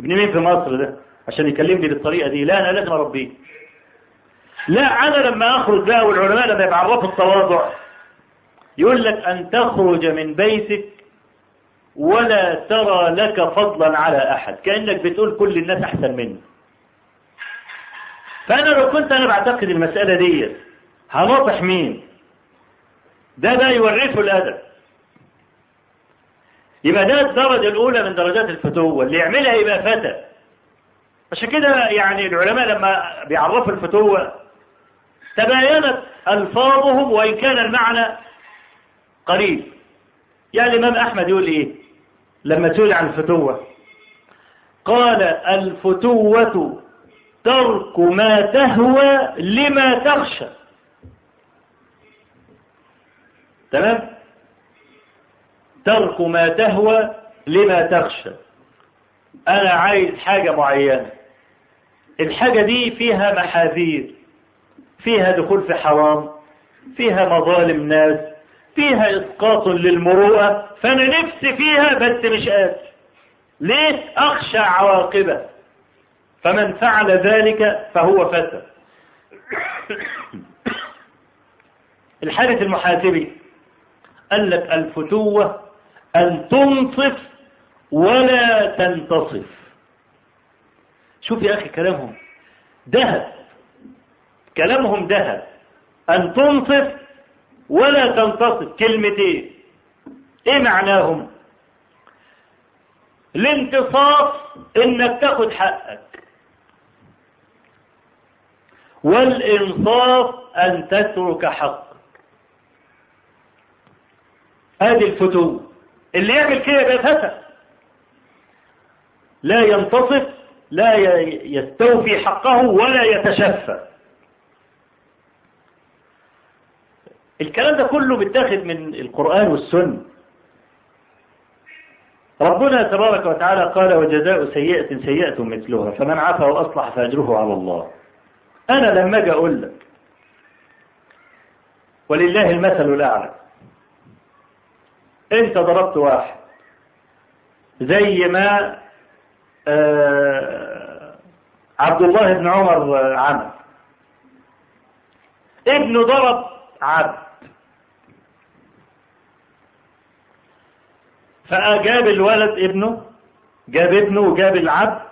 ابن مين في مصر ده؟ عشان يكلمني بالطريقة دي. لا أنا لازم أربيه. لا أنا لما أخرج بقى والعلماء لما يعرفوا التواضع يقول لك أن تخرج من بيتك ولا ترى لك فضلا على أحد. كأنك بتقول كل الناس أحسن مني. فأنا لو كنت أنا بعتقد المسألة دي هناطح مين؟ ده ده يورثه الأدب. يبقى ده الدرجة الأولى من درجات الفتوة اللي يعملها يبقى فتى. عشان كده يعني العلماء لما بيعرفوا الفتوة تباينت ألفاظهم وإن كان المعنى قريب يعني الإمام أحمد يقول إيه؟ لما سئل عن الفتوة قال الفتوة ترك ما تهوى لما تخشى. تمام؟ ترك ما تهوى لما تخشى. أنا عايز حاجة معينة. الحاجة دي فيها محاذير فيها دخول في حرام فيها مظالم ناس فيها إسقاط للمروءة فأنا نفسي فيها بس مش قادر. ليه أخشى عواقبه فمن فعل ذلك فهو فتى الحارث المحاسبي. قال لك الفتوة أن تنصف ولا تنتصف. شوف يا أخي كلامهم. ذهب. كلامهم ذهب. أن تنصف ولا تنتصف. كلمتين. إيه معناهم؟ الانتصاف إنك تاخد حقك. والإنصاف أن تترك حقك. هذه الفتوة اللي يعمل كده يبقى لا ينتصف لا يستوفي حقه ولا يتشفى. الكلام ده كله متاخد من القرآن والسنة. ربنا تبارك وتعالى قال وجزاء سيئة سيئة مثلها فمن عفا وأصلح فأجره على الله. أنا لما أجي أقول لك ولله المثل الأعلى. أنت ضربت واحد. زي ما آه عبد الله بن عمر عمل. ابنه ضرب عبد. فجاب الولد ابنه جاب ابنه وجاب العبد.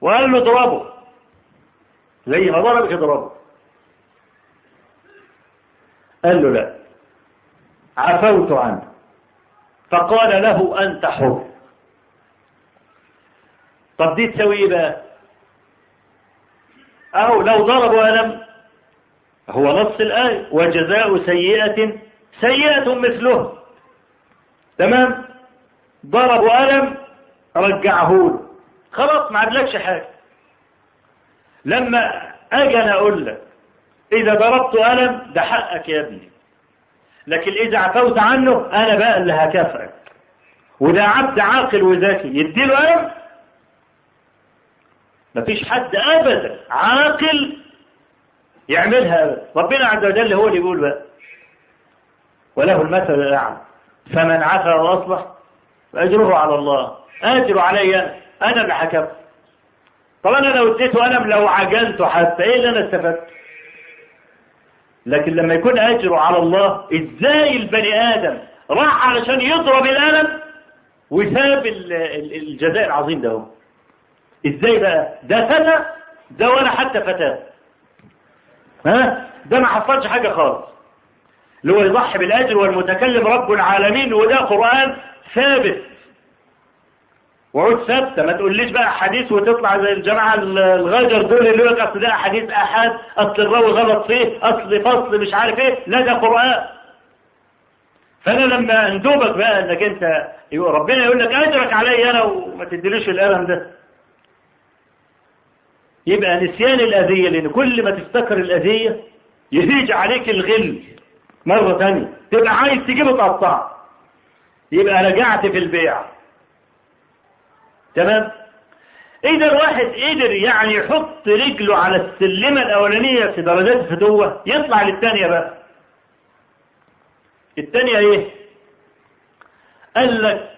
وقال له اضربه. زي ما ضرب اضربه. قال له لا. عفوت عنه. فقال له أنت حر طب دي تسوي إيه بقى؟ أو لو ضربوا ألم هو نص الآية. وجزاء سيئة سيئة مثله. تمام؟ ضربوا ألم رجعه له. خلاص ما عملكش حاجة. لما أجي أنا أقول لك إذا ضربت ألم ده حقك يا ابني. لكن إذا عفوت عنه أنا بقى اللي هكافئك. وده عبد عاقل وذكي. يديله ألم مفيش حد أبدا عاقل يعملها أبدا. ربنا عز وجل هو اللي يقول بقى. وله المثل الأعلى فمن عفا وأصلح فأجره على الله. أجر علي أنا. أنا اللي حكمت. طب أنا لو اديته ألم لو عجلته حتى إيه اللي أنا استفدت؟ لكن لما يكون أجره على الله إزاي البني آدم راح علشان يضرب الألم؟ وساب الجزاء العظيم ده إزاي بقى؟ ده فتى ده ولا حتى فتاة ها؟ ده ما حصلش حاجة خالص. اللي هو يضحي بالأجر والمتكلم رب العالمين وده قرآن ثابت. وعود ثابتة. ما تقوليش بقى حديث وتطلع زي الجماعة الغجر دول اللي يقول أصل ده حديث أحد أصل الراوي غلط فيه أصل فصل مش عارف إيه لا ده قرآن. فأنا لما أندوبك بقى إنك أنت ربنا يقول لك اجرك علي أنا وما تديليش الألم ده. يبقى نسيان الأذية لأن كل ما تفتكر الأذية يهيج عليك الغل مرة ثانية تبقى عايز تجيبه تقطع يبقى رجعت في البيع. تمام؟ اذا الواحد قدر يعني يحط رجله على السلمة الأولانية في درجات الفتوة يطلع للثانية بقى. الثانية إيه؟ قال لك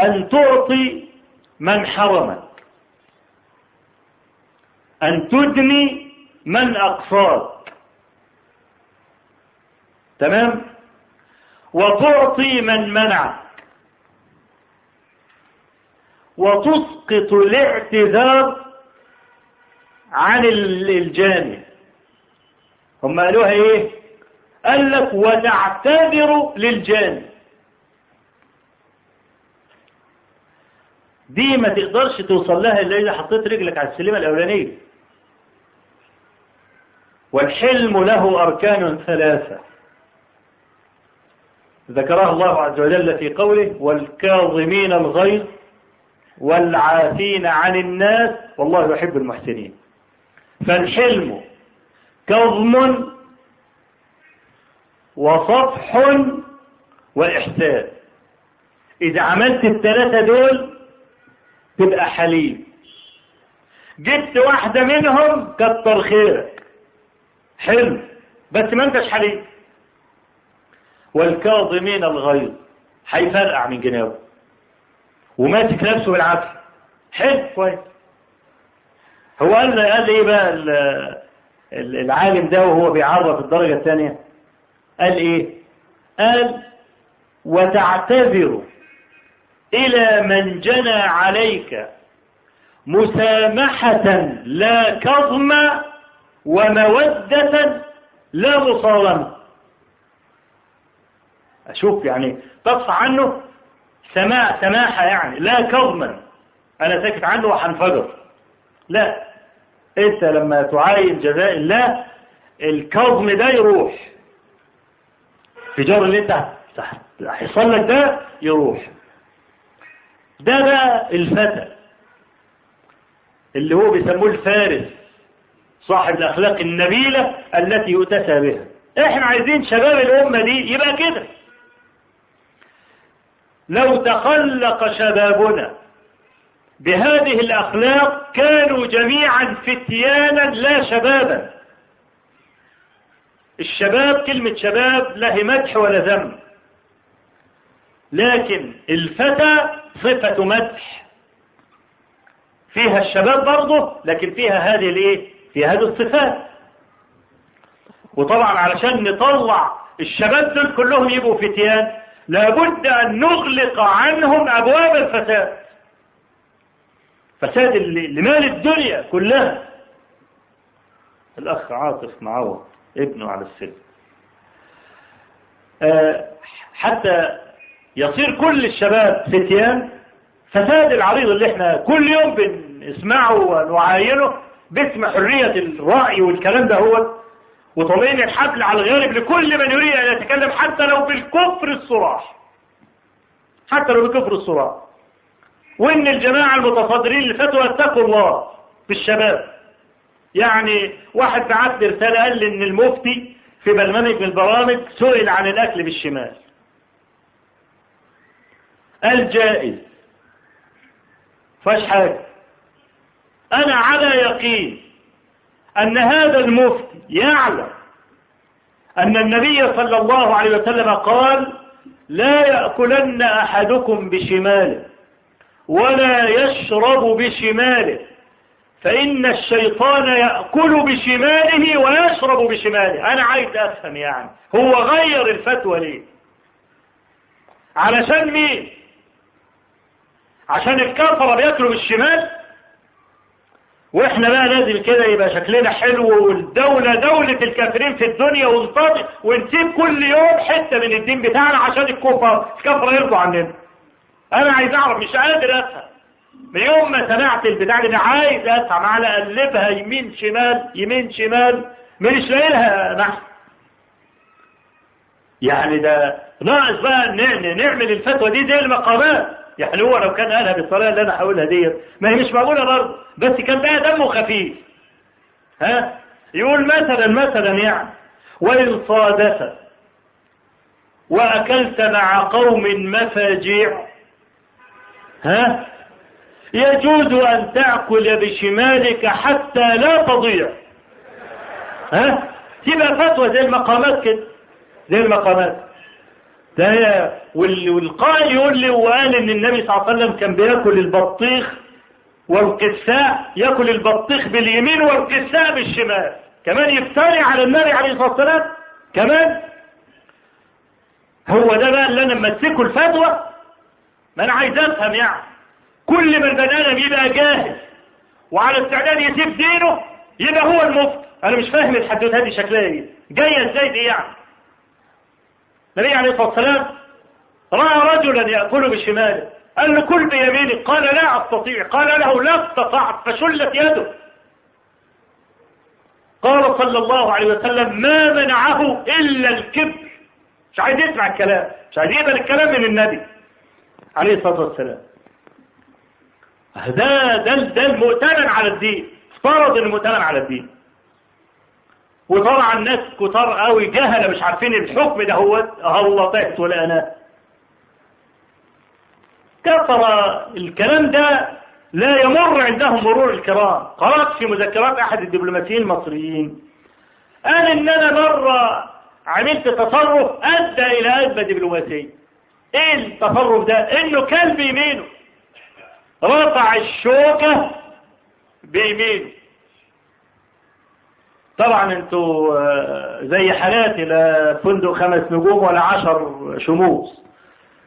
أن تعطي من حرمك. أن تدني من اقصاك تمام؟ وتعطي من منعك. وتسقط الاعتذار عن الجاني. هم قالوها إيه؟ قال لك وتعتذر للجاني. دي ما تقدرش توصل لها إلا إذا حطيت رجلك على السلمة الأولانية. والحلم له أركان ثلاثة. ذكرها الله عز وجل في قوله والكاظمين الغيظ والعافين عن الناس والله يحب المحسنين. فالحلم كظم وصفح وإحسان. إذا عملت الثلاثة دول تبقى حليم. جبت واحدة منهم كتر خيرك. حلم بس ما أنتش حليم. والكاظمين الغيظ هيفرقع من جنابه. وماسك نفسه بالعافية. حلو كويس. هو قال قال إيه بقى؟ العالم ده وهو بيعرف الدرجة الثانية. قال إيه؟ قال وتعتذر إلى من جنى عليك مسامحة لا كظم ومودة لا مصالمة. أشوف يعني تصفى عنه؟ سماع سماحة يعني لا كظما. أنا ساكت عنه وحنفجر لا. أنت لما تعاين جزاء الله الكظم ده يروح. في جار اللي أنت هيحصل لك ده يروح. ده بقى الفتى. اللي هو بيسموه الفارس صاحب الأخلاق النبيلة التي يؤتسى بها. إحنا عايزين شباب الأمة دي يبقى كده. لو تخلق شبابنا بهذه الأخلاق كانوا جميعا فتيانا لا شبابا. الشباب كلمة شباب لا مدح ولا ذم لكن الفتى صفة مدح. فيها الشباب برضه لكن فيها هذه الإيه؟ في هذه الصفات. وطبعا علشان نطلع الشباب دول كلهم يبقوا فتيان لابد أن نغلق عنهم أبواب الفساد. فساد لمال الدنيا كلها. الأخ عاطف معوض ابنه على السلم. آه، حتى يصير كل الشباب فتيان فساد العريض اللي إحنا كل يوم بنسمعه ونعاينه باسم حرية الرأي والكلام ده هو وطالعين الحبل على الغارب لكل من يريد أن يتكلم حتى لو بالكفر الصراح. حتى لو بالكفر الصراح. وإن الجماعة المتصدرين للفتوى اتقوا الله في الشباب يعني واحد بعت لي رسالة قال لي إن المفتي في برنامج من البرامج سئل عن الأكل بالشمال. قال جائز فاش حاجة. أنا على يقين أن هذا المفتي يعلم أن النبي صلى الله عليه وسلم قال لا يأكلن أحدكم بشماله ولا يشرب بشماله فإن الشيطان يأكل بشماله ويشرب بشماله. أنا عايز أفهم يعني هو غير الفتوى ليه؟ علشان مين؟ عشان الكفرة بياكلوا بالشمال؟ وإحنا بقى لازم كده يبقى شكلنا حلو والدولة دولة الكافرين في الدنيا ونطاق ونسيب كل يوم حتة من الدين بتاعنا عشان الكفر الكفرة يرضوا عننا. أنا عايز أعرف مش قادر أفهم. من يوم ما سمعت البتاع دي عايز أفهم على اقلبها يمين شمال يمين شمال. مش لاقي نحو يعني ده ناقص بقى نعمل الفتوى دي زي المقامات يعني هو لو كان قالها بالطريقة اللي أنا هقولها ديت ما هي مش معقولة برضه بس كان بقى دمه خفيف. ها؟ يقول مثلا مثلا يعني وإن صادف وأكلت مع قوم مفاجيع ها؟ يجوز أن تأكل بشمالك حتى لا تضيع. ها؟ تبقى فتوى زي المقامات كده زي المقامات. ده والقائل يقول لي وقال إن النبي صلى الله عليه وسلم كان بياكل البطيخ والقساء ياكل البطيخ باليمين والقساء بالشمال. كمان يفتري على النبي عليه الصلاة والسلام. كمان هو ده بقى اللي أنا ممسكه الفتوى. ما أنا عايز أفهم يعني. كل ما البني آدم يبقى جاهز وعلى استعداد يسيب دينه يبقى هو المفتي أنا مش فاهم الحدوتة دي شكلها إيه. جاية إزاي دي يعني؟ النبي عليه الصلاة والسلام رأى رجلا يأكل بشماله قال له كل بيمينك قال لا أستطيع قال له لا استطعت فشلت يده. قال صلى الله عليه وسلم ما منعه إلا الكبر. مش عايز يسمع الكلام مش عايز يقبل الكلام من النبي عليه الصلاة والسلام. ده ده ده المؤتمن على الدين افترض المؤتمن على الدين. وطبعا الناس كتار قوي جهله مش عارفين الحكم ده هو. طعت ولا أنا. كفر الكلام ده لا يمر عندهم مرور الكرام. قرأت في مذكرات أحد الدبلوماسيين المصريين. قال إن أنا مرة عملت تصرف أدى إلى أزمة دبلوماسية إيه التصرف ده؟ إنه كان بيمينه. رفع الشوكة بيمينه. طبعا أنتوا زي حالاتي لا فندق خمس نجوم ولا عشر شموس.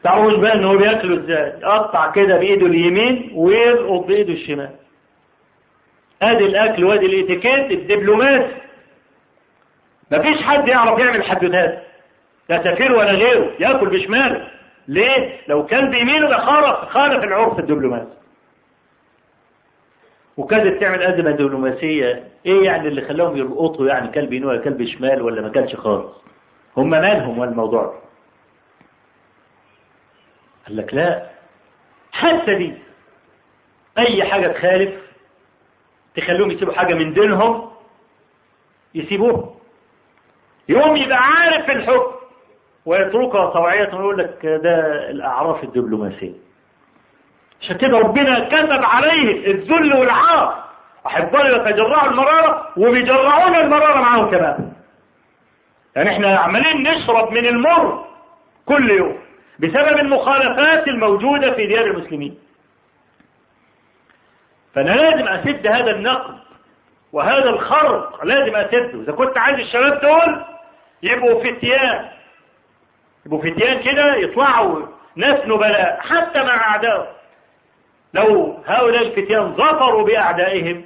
تعرفوش بقى إن هو بياكله إزاي؟ يقطع كده بإيده اليمين ويلقط بايده الشمال. أدي الأكل وأدي الاتيكيت الدبلوماسي مفيش حد يعرف يعمل حدودات لا سفير ولا غيره. ياكل بشماله. ليه؟ لو كان بيمينه ده خالف العرف الدبلوماسي وكانت تعمل أزمة دبلوماسية. إيه يعني اللي خلاهم يلقطوا يعني كلب يمين ولا كلب شمال ولا ما كانش خالص؟ هم مالهم والموضوع قال لك لا. حتى دي. أي حاجة تخالف تخليهم يسيبوا حاجة من دينهم يسيبوها. يوم يبقى عارف الحكم ويتركها طوعية ويقول لك ده الأعراف الدبلوماسية. عشان كده ربنا كتب عليه الذل والعار. أحبائي يتجرعوا المرارة وبيجرعونا المرارة معاهم كمان. يعني إحنا عمالين نشرب من المر كل يوم بسبب المخالفات الموجودة في ديار المسلمين. فأنا لازم أسد هذا النقد وهذا الخرق لازم أسده. إذا كنت عايز الشباب دول يبقوا فتيان يبقوا فتيان كده يطلعوا ناس نبلاء حتى مع أعدائهم. لو هؤلاء الفتيان ظفروا بأعدائهم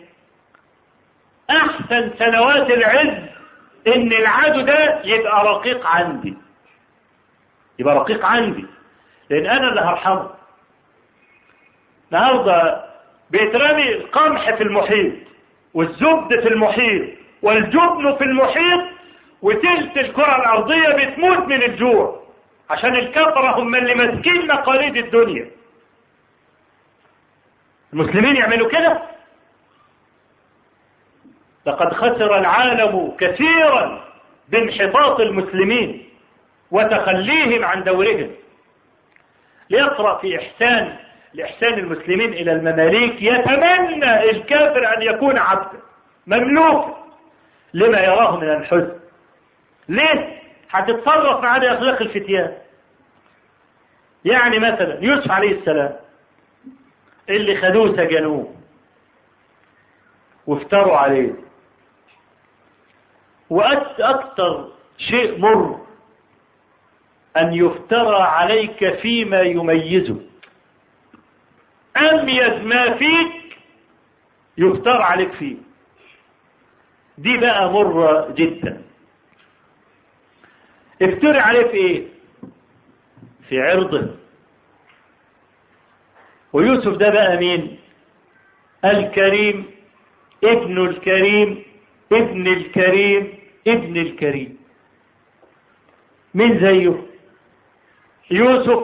أحسن سنوات العز إن العدو ده يبقى رقيق عندي. يبقى رقيق عندي. لأن أنا اللي هرحمه. النهارده بيترمي القمح في المحيط والزبد في المحيط والجبن في المحيط وتلت الكرة الأرضية بتموت من الجوع عشان الكفرة هم اللي ماسكين مقاليد الدنيا. المسلمين يعملوا كده؟ لقد خسر العالم كثيرا بانحطاط المسلمين وتخليهم عن دورهم. ليقرأ في إحسان لإحسان المسلمين إلى المماليك يتمنى الكافر أن يكون عبدا مملوكا لما يراه من الحزن. ليه؟ هتتصرف معاه أخلاق الفتيان. يعني مثلا يوسف عليه السلام اللي خدوه سجنوه. وافتروا عليه. وأكثر شيء مر أن يفترى عليك فيما يميزك أميز ما فيك يفترى عليك فيه. دي بقى مرة جدا. افتري عليه في إيه؟ في عرضه. ويوسف ده بقى مين؟ الكريم ابن الكريم ابن الكريم ابن الكريم. من زيه؟ يوسف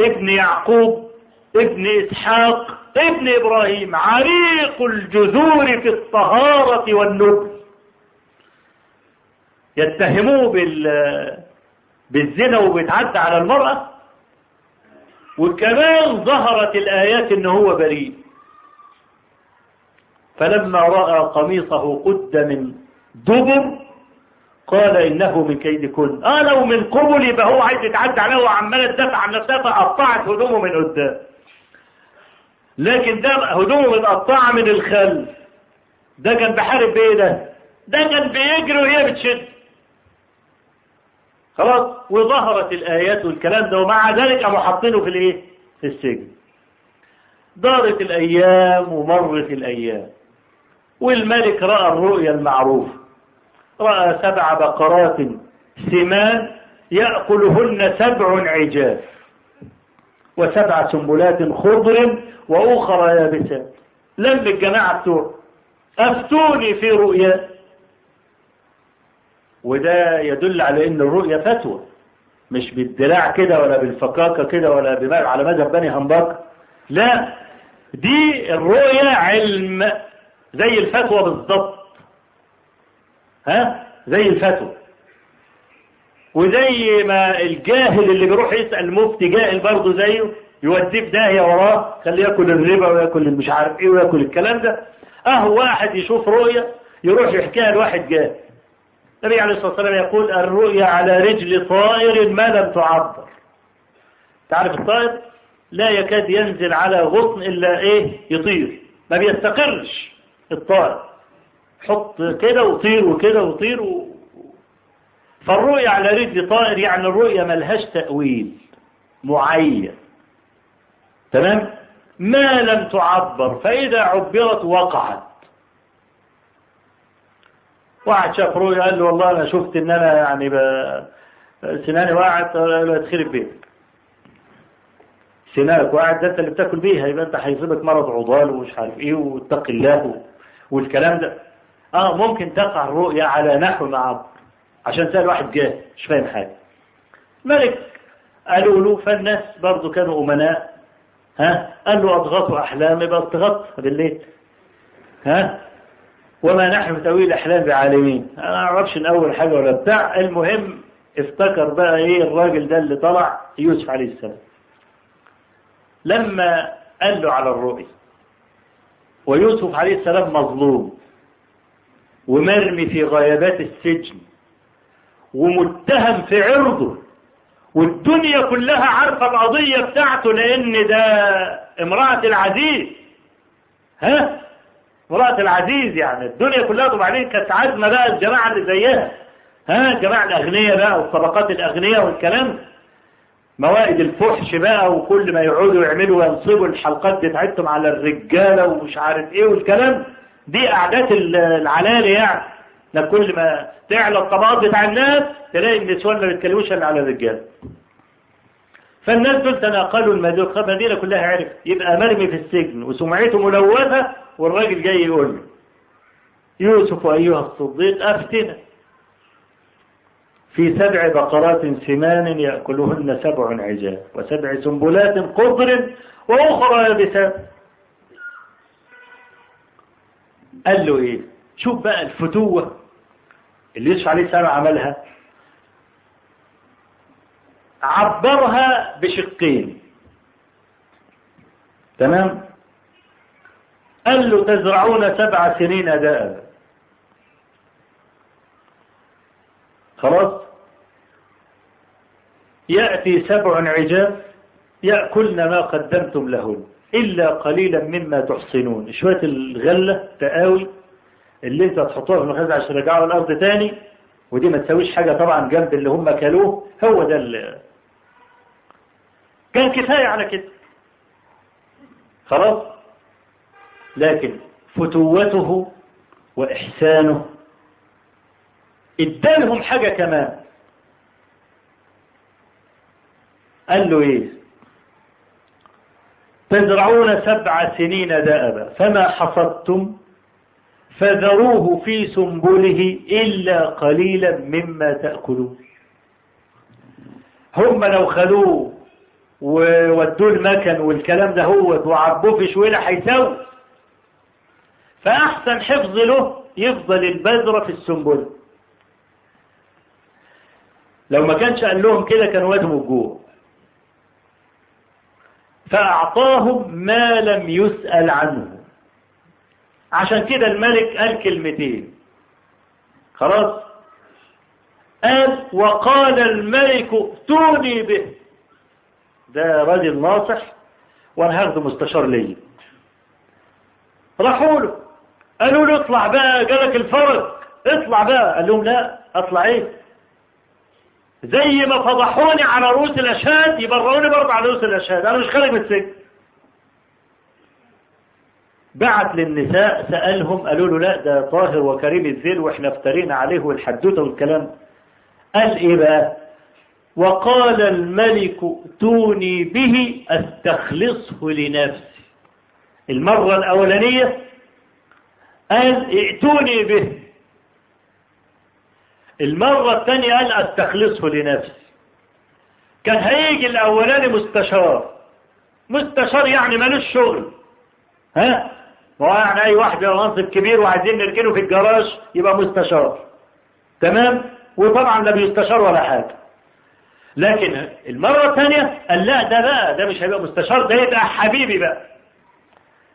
ابن يعقوب ابن إسحاق ابن إبراهيم. عريق الجذور في الطهارة والنبل. يتهموه بال بالزنا وبيتعدى على المرأة وكمان ظهرت الآيات ان هو بريء. فلما رأى قميصه قد من دبر قال إنه من كيدكن. آه لو من قبل. يبقى هو عايز يتعدى عليه وعمال تدافع عن نفسها فقطعت هدومه من قدام لكن ده هدومه متقطعه من الخلف ده كان بحارب بايه ده. ده كان بيجري وهي بتشد. خلاص وظهرت الآيات والكلام ده ومع ذلك قاموا حاطينه في الإيه؟ في السجن. دارت الأيام ومرت الأيام والملك رأى الرؤيا المعروفه رأى سبع بقرات سمان يأكلهن سبع عجاف وسبع سنبلات خضر وأخرى يابسات. لم الجماعه بتوع أفتوني في رؤيا وده يدل على إن الرؤيا فتوى مش بالدراع كده ولا بالفكاكة كده ولا على مذهب بني همبك لا دي الرؤيا علم زي الفتوى بالضبط. ها؟ زي الفتوى. وزي ما الجاهل اللي بيروح يسأل المفتي جاهل برضه زيه يوديه في داهية وراه خليه ياكل الربا وياكل مش عارف إيه وياكل الكلام ده. أه واحد يشوف رؤيا يروح يحكيها لواحد جاهل. النبي عليه الصلاة والسلام يقول الرؤيا على رجل طائر ما لم تعبر. تعرف الطائر؟ لا يكاد ينزل على غصن إلا إيه؟ يطير. ما بيستقرش الطائر. حط كده وطير وكده وطير و... فالرؤيا على رجل طائر يعني الرؤيا ملهاش تأويل. معين. تمام؟ ما لم تعبر. فإذا عبرت وقعت. واحد شاف رؤيا قال له والله أنا شفت إن أنا يعني. سناني وقعت اتخرب بيتك. سنانك وقعت ده أنت اللي بتاكل بيها يبقى أنت هيصيبك مرض عضال ومش عارف إيه واتقي الله والكلام ده. آه ممكن تقع الرؤيا على نحو معبر عشان سأل واحد جاهل مش فاهم حاجة. ملك قالوا له فالناس برضه كانوا أمناء. ها؟ قال له أضغطوا احلام يبقى أضغط بالليل. ها؟ وما نحن بتأويل أحلام بعالمين. أنا ما أعرفش إن أول حاجة ولا بتاع. المهم افتكر بقى إيه الراجل ده اللي طلع يوسف عليه السلام. لما قال له على الرؤيا ويوسف عليه السلام مظلوم ومرمي في غيابات السجن ومتهم في عرضه والدنيا كلها عارفة القضية بتاعته لأن ده امرأة العزيز. ها؟ امرأة العزيز يعني. الدنيا كلها وبعدين كانت عازمة بقى الجماعة اللي زيها. ها الجماعة الأغنياء بقى والطبقات الأغنياء والكلام. موائد الفحش بقى وكل ما يقعدوا يعملوا وينصبوا الحلقات بتاعتهم على الرجالة ومش عارف إيه والكلام. دي أعداد العلالي يعني. ده كل ما تعلى الطبقات بتاع الناس تلاقي النسوان ما بيتكلموش إلا على الرجال. فالناس دول تناقلوا المدينة. كلها عرف يبقى مرمي في السجن. وسمعته ملوثة. والراجل جاي يقول له يوسف أيها الصديق أفتنا. في سبع بقرات سمان يأكلهن سبع عجاب وسبع سنبلات خضر وأخرى يابسات قال له إيه؟ شوف بقى الفتوة اللي يوسف عليه السلام عملها. عبرها بشقين. تمام؟ قال له تزرعون سبع سنين دابا خلاص؟ يأتي سبع عجاف يأكلن ما قدمتم لهن إلا قليلا مما تحصنون. شوية الغلة تقاوي اللي انت تحطوها في المخازن عشان يرجعوا الأرض تاني. ودي ما تسويش حاجة طبعا جنب اللي هم كلوه. هو ده اللي كان كفاية على كده. خلاص؟ لكن فتوته وإحسانه ادالهم حاجة كمان. قال له إيه؟ تزرعون سبع سنين دأبا فما حصدتم؟ فذروه في سنبله إلا قليلا مما تأكلون. هم لو خلوه وودوه المكن والكلام ده هو وعبوه في شويلة هيسوي فأحسن حفظ له يفضل البذرة في السنبلة لو ما كانش قال لهم كده كانوا وادموا الجوع. فأعطاهم ما لم يسأل عنه. عشان كده الملك قال كلمتين. خلاص؟ قال وقال الملك ائتوني به. ده راجل ناصح وأنا هاخده مستشار ليا. راحوا له. قالوا له اطلع بقى جالك الفرج اطلع بقى. قال لهم لا اطلع إيه؟ زي ما فضحوني على رؤوس الأشهاد يبرعوني برضه على رؤوس الأشهاد. أنا مش خارج من السجن. بعت للنساء سألهم قالوا له لا ده طاهر وكريم الذل وإحنا افترينا عليه والحدوتة والكلام. قال إيه بقى؟ وقال الملك ائتوني به أستخلصه لنفسي. المرة الأولانية قال ائتوني به. المرة الثانية قال أستخلصه لنفسي. كان هيجي الأولاني مستشار. مستشار يعني مالوش شغل. ها؟ هو يعني أي واحد له منصب كبير وعايزين نركنه في الجراج يبقى مستشار. تمام؟ وطبعا لا بيستشار ولا حاجة. لكن المرة الثانية قال لا ده بقى ده مش هيبقى مستشار ده يبقى حبيبي بقى.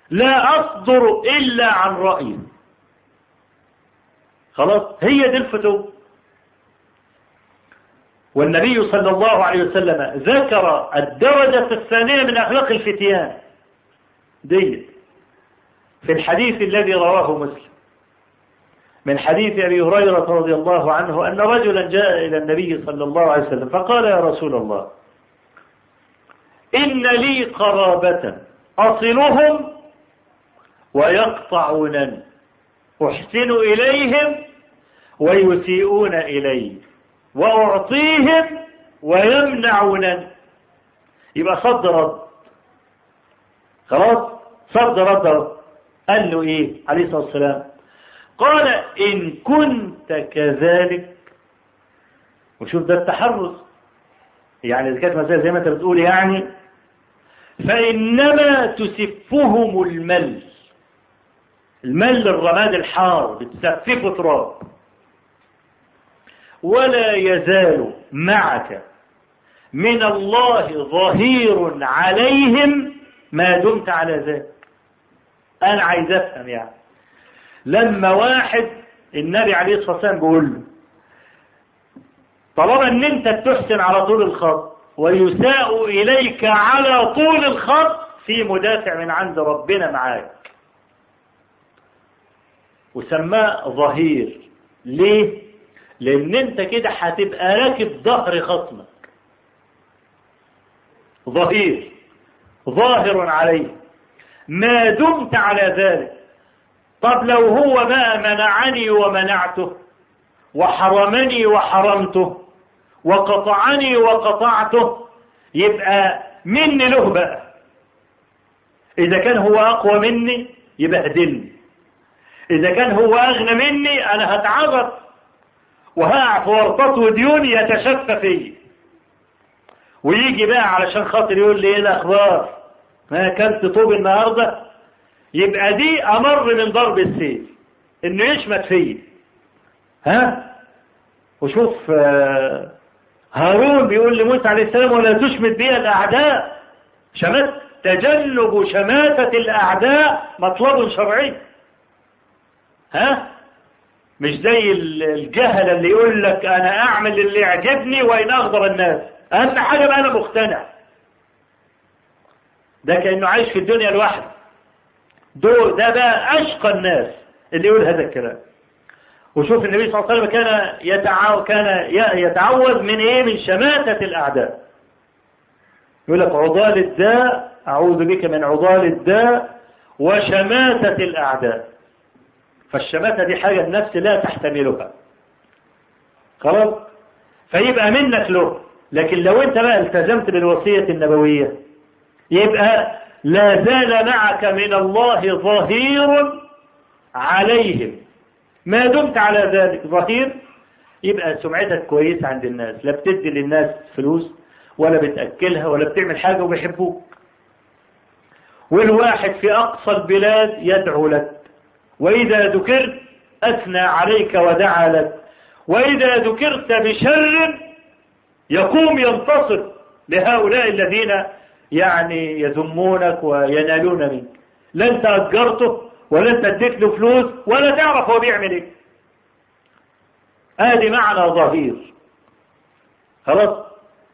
لا أصدر إلا عن رأيي خلاص؟ هي دي الفتوة والنبي صلى الله عليه وسلم ذكر الدرجة الثانية من أخلاق الفتيان. دي في الحديث الذي رواه مسلم. من حديث أبي هريرة رضي الله عنه أن رجلا جاء إلى النبي صلى الله عليه وسلم فقال يا رسول الله إن لي قرابة أصلهم ويقطعونني أحسن إليهم ويسيئون إلي. وأعطيهم ويمنعونني يبقى صد رد. خلاص؟ صد رد. قال له إيه؟ عليه الصلاة والسلام. قال إن كنت كذلك. وشوف ده التحرز. يعني إذا كانت مسألة زي ما أنت بتقول يعني فإنما تسفهم المل المل الرماد الحار بتسففه تراب. ولا يزال معك من الله ظهير عليهم ما دمت على ذلك. أنا عايز أفهم يعني. لما واحد النبي عليه الصلاة والسلام بيقول له طالما إن أنت بتحسن على طول الخط ويساء إليك على طول الخط في مدافع من عند ربنا معاك. وسماه ظهير. ليه؟ لأن أنت كده هتبقى راكب ظهر خصمك. ظهير. ظاهر عليه. ما دمت على ذلك. طب لو هو بقى منعني ومنعته وحرمني وحرمته وقطعني وقطعته يبقى مني له بقى. إذا كان هو أقوى مني يبهدلني. إذا كان هو أغنى مني أنا هتعرض وهقع في ورطات وديون يتشفى فيا ويجي بقى علشان خاطر يقول لي إيه الأخبار؟ ما أكلت طوب النهارده؟ يبقى دي أمر من ضرب السيف. إنه يشمت فيا. ها؟ وشوف آه هارون بيقول لموسى عليه السلام ولا تشمت بي الأعداء. شمت تجنب شماتة الأعداء مطلب شرعي. ها؟ مش زي الجهل اللي يقول لك أنا أعمل اللي يعجبني وإن أغضب الناس. أهم حاجة بقى أنا مقتنع. ده كأنه عايش في الدنيا لوحده. دول ده بقى أشقى الناس اللي يقول هذا الكلام. وشوف النبي صلى الله عليه وسلم كان يتعاو كان يتعوذ من إيه؟ من شماتة الأعداء. يقول لك عضال الداء أعوذ بك من عضال الداء وشماتة الأعداء. فالشماتة دي حاجة النفس لا تحتملها. خلاص؟ فيبقى منك له لكن لو انت بقى التزمت بالوصية النبوية يبقى لا زال معك من الله ظهير عليهم. ما دمت على ذلك ظهير. يبقى سمعتك كويسة عند الناس. لا بتدي للناس فلوس ولا بتأكلها ولا بتعمل حاجة وبيحبوك. والواحد في أقصى البلاد يدعو لك. وإذا ذكرت أثنى عليك ودعا لك. وإذا ذكرت بشر يقوم ينتصر لهؤلاء الذين يعني يذمونك وينالون منك. لا انت أجرته ولا انت اديت له فلوس ولا تعرف هو بيعمل إيه. ادي معنى ظهير خلاص؟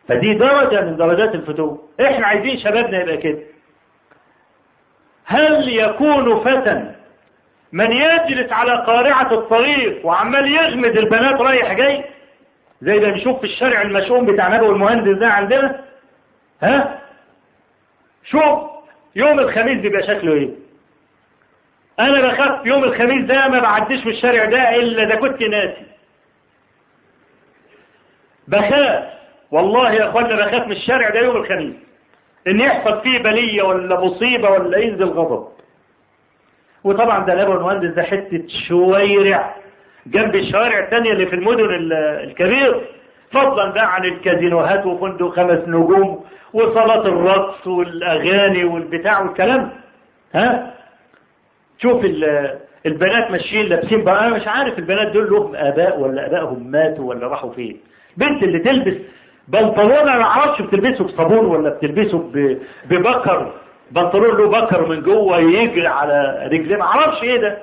فدي درجة من درجات الفتوة إحنا عايزين شبابنا يبقى كده. هل يكون فتى من يجلس على قارعة الطريق وعمال يغمد البنات رايح جاي زي ما بنشوف في الشارع المشؤوم بتاع نبوي المهندس ده عندنا. ها؟ شوف يوم الخميس بيبقى شكله إيه؟ أنا بخاف يوم الخميس ده ما بعديش في الشارع ده إلا إذا كنت ناسي. بخاف والله يا اخوانا بخاف من الشارع ده يوم الخميس. إن يحصل فيه بلية ولا مصيبة ولا ينزل غضب وطبعا ده نبوي المهندس ده حتة شويرع جنب الشوارع الثانية اللي في المدن الكبيرة فضلا بقى عن الكازينوهات وفندق خمس نجوم وصلاة الرقص والأغاني والبتاع والكلام. ها؟ شوف البنات ماشيين لابسين بقى. أنا مش عارف البنات دول لهم آباء ولا آبائهم ماتوا ولا راحوا فين. بنت اللي تلبس بنطلون أنا ما أعرفش بتلبسه بصابون ولا بتلبسه ببكر. بنطلون له بكر من جوه يجري على رجليه. ما أعرفش إيه ده.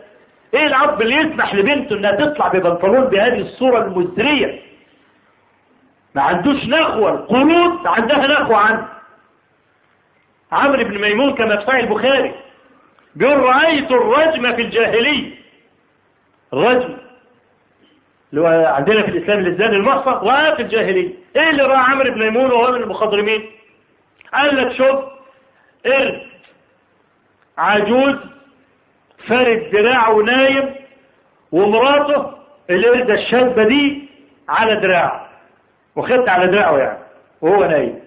إيه الاب اللي يسمح لبنته انها تطلع ببنطلون بهذه الصورة المزرية؟ ما عندوش نخوة. القرود عندها نخوة عنه. عمرو بن ميمون كما في البخاري بيقول رأيت الرجم في الجاهلية. الرجم اللي هو عندنا في الإسلام الزان المحصن رأى في الجاهلية. إيه اللي رأى عمرو بن ميمون وهو من المخضرمين؟ قال لك شوف قرد عجوز فارد دراعه نايم ومراته القردة الشابة دي على دراعه وخدت على دراعه يعني وهو نايم.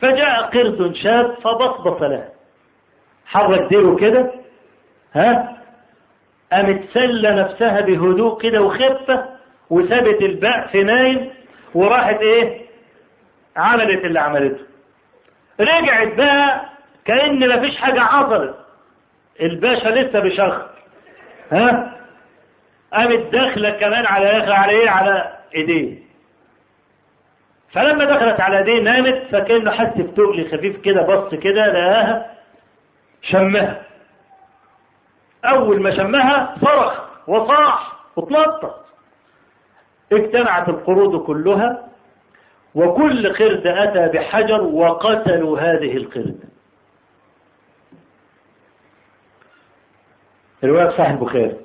فجاء قرد شاب فبصبص له حرك ديله كده ها؟ قامت سلة نفسها بهدوء كده وخفة وسابت الباء في نايم وراحت إيه؟ عملت اللي عملته. رجعت بقى كأن مفيش حاجة حصلت. الباشا لسه بشخ ها؟ قامت داخلة كمان على آخر على إيه؟ على إيديه. فلما دخلت على إيديه نامت فكأنه حس بتقل خفيف كده بص كده لقاها شمها. أول ما شمها صرخ وصاح وتنطط. اجتمعت القرود كلها وكل قرد أتى بحجر وقتلوا هذه القرد. رواية صحيح البخاري.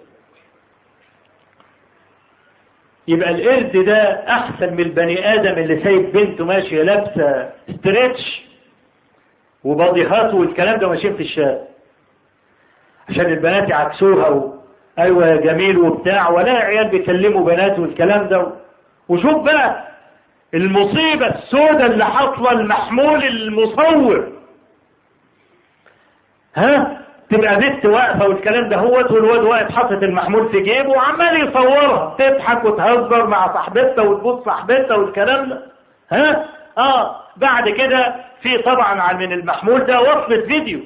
يبقى القرد ده أحسن من البني آدم اللي سايب بنته ماشية لابسة ستريتش وبضيهات والكلام ده ماشيين في الشارع. عشان البنات يعكسوها و... أيوه يا جميل وبتاع ولا عيال بيكلموا بنات والكلام ده وشوف بقى المصيبة السوداء اللي حصل المحمول المصور. ها؟ تبقى بنت واقفة والكلام ده هو والواد واقف حاطط المحمول في جيبه وعمال يصورها. تضحك وتهزر مع صاحبتها وتبص صاحبتها والكلام ده. ها؟ آه. بعد كده في طبعا من المحمول ده وصلة فيديو.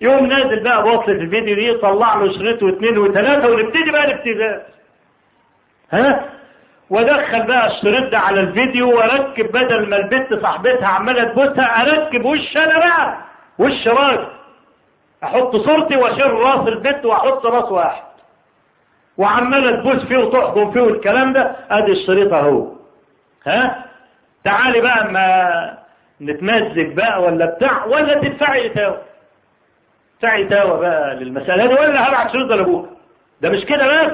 يوم نازل بقى بوصلة الفيديو دي يطلع له شريط واثنين وثلاثة ونبتدي بقى الابتزاز. ها؟ وادخل بقى الشريط ده على الفيديو واركب بدل ما البنت صاحبتها عمالة تبوسها أركب وش أنا بقى؟ وش راجل؟ أحط صورتي وأشيل رأس البنت وأحط رأس واحد. وعمالة تبوس فيه وتحضن فيه والكلام ده. أدي الشريط أهو. ها؟ تعالي بقى ما نتمزج بقى ولا بتاع ولا تدفعي تاوى. تدفعي تاوى بقى للمسألة دي ولا هبعت شريط لأبوك. ده مش كده بس؟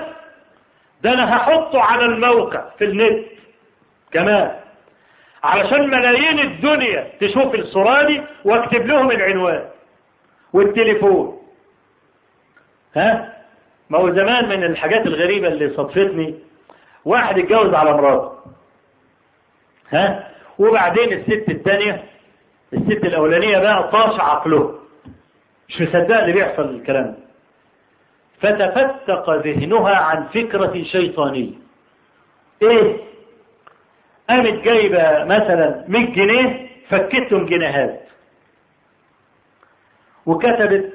ده أنا هحطه على الموقع في النت. كمان علشان ملايين الدنيا تشوف الصورة دي واكتب لهم العنوان والتليفون. ها؟ ما هو زمان من الحاجات الغريبة اللي صدفتني. واحد اتجوز على مراته. ها؟ وبعدين الست الثانية الست الأولانية بقى طاش عقله. مش مصدق اللي بيحصل الكلام ده. فتفتق ذهنها عن فكرة شيطانية. إيه؟ قامت جايبة مثلا 100 جنيه فكتهم جنيهات. وكتبت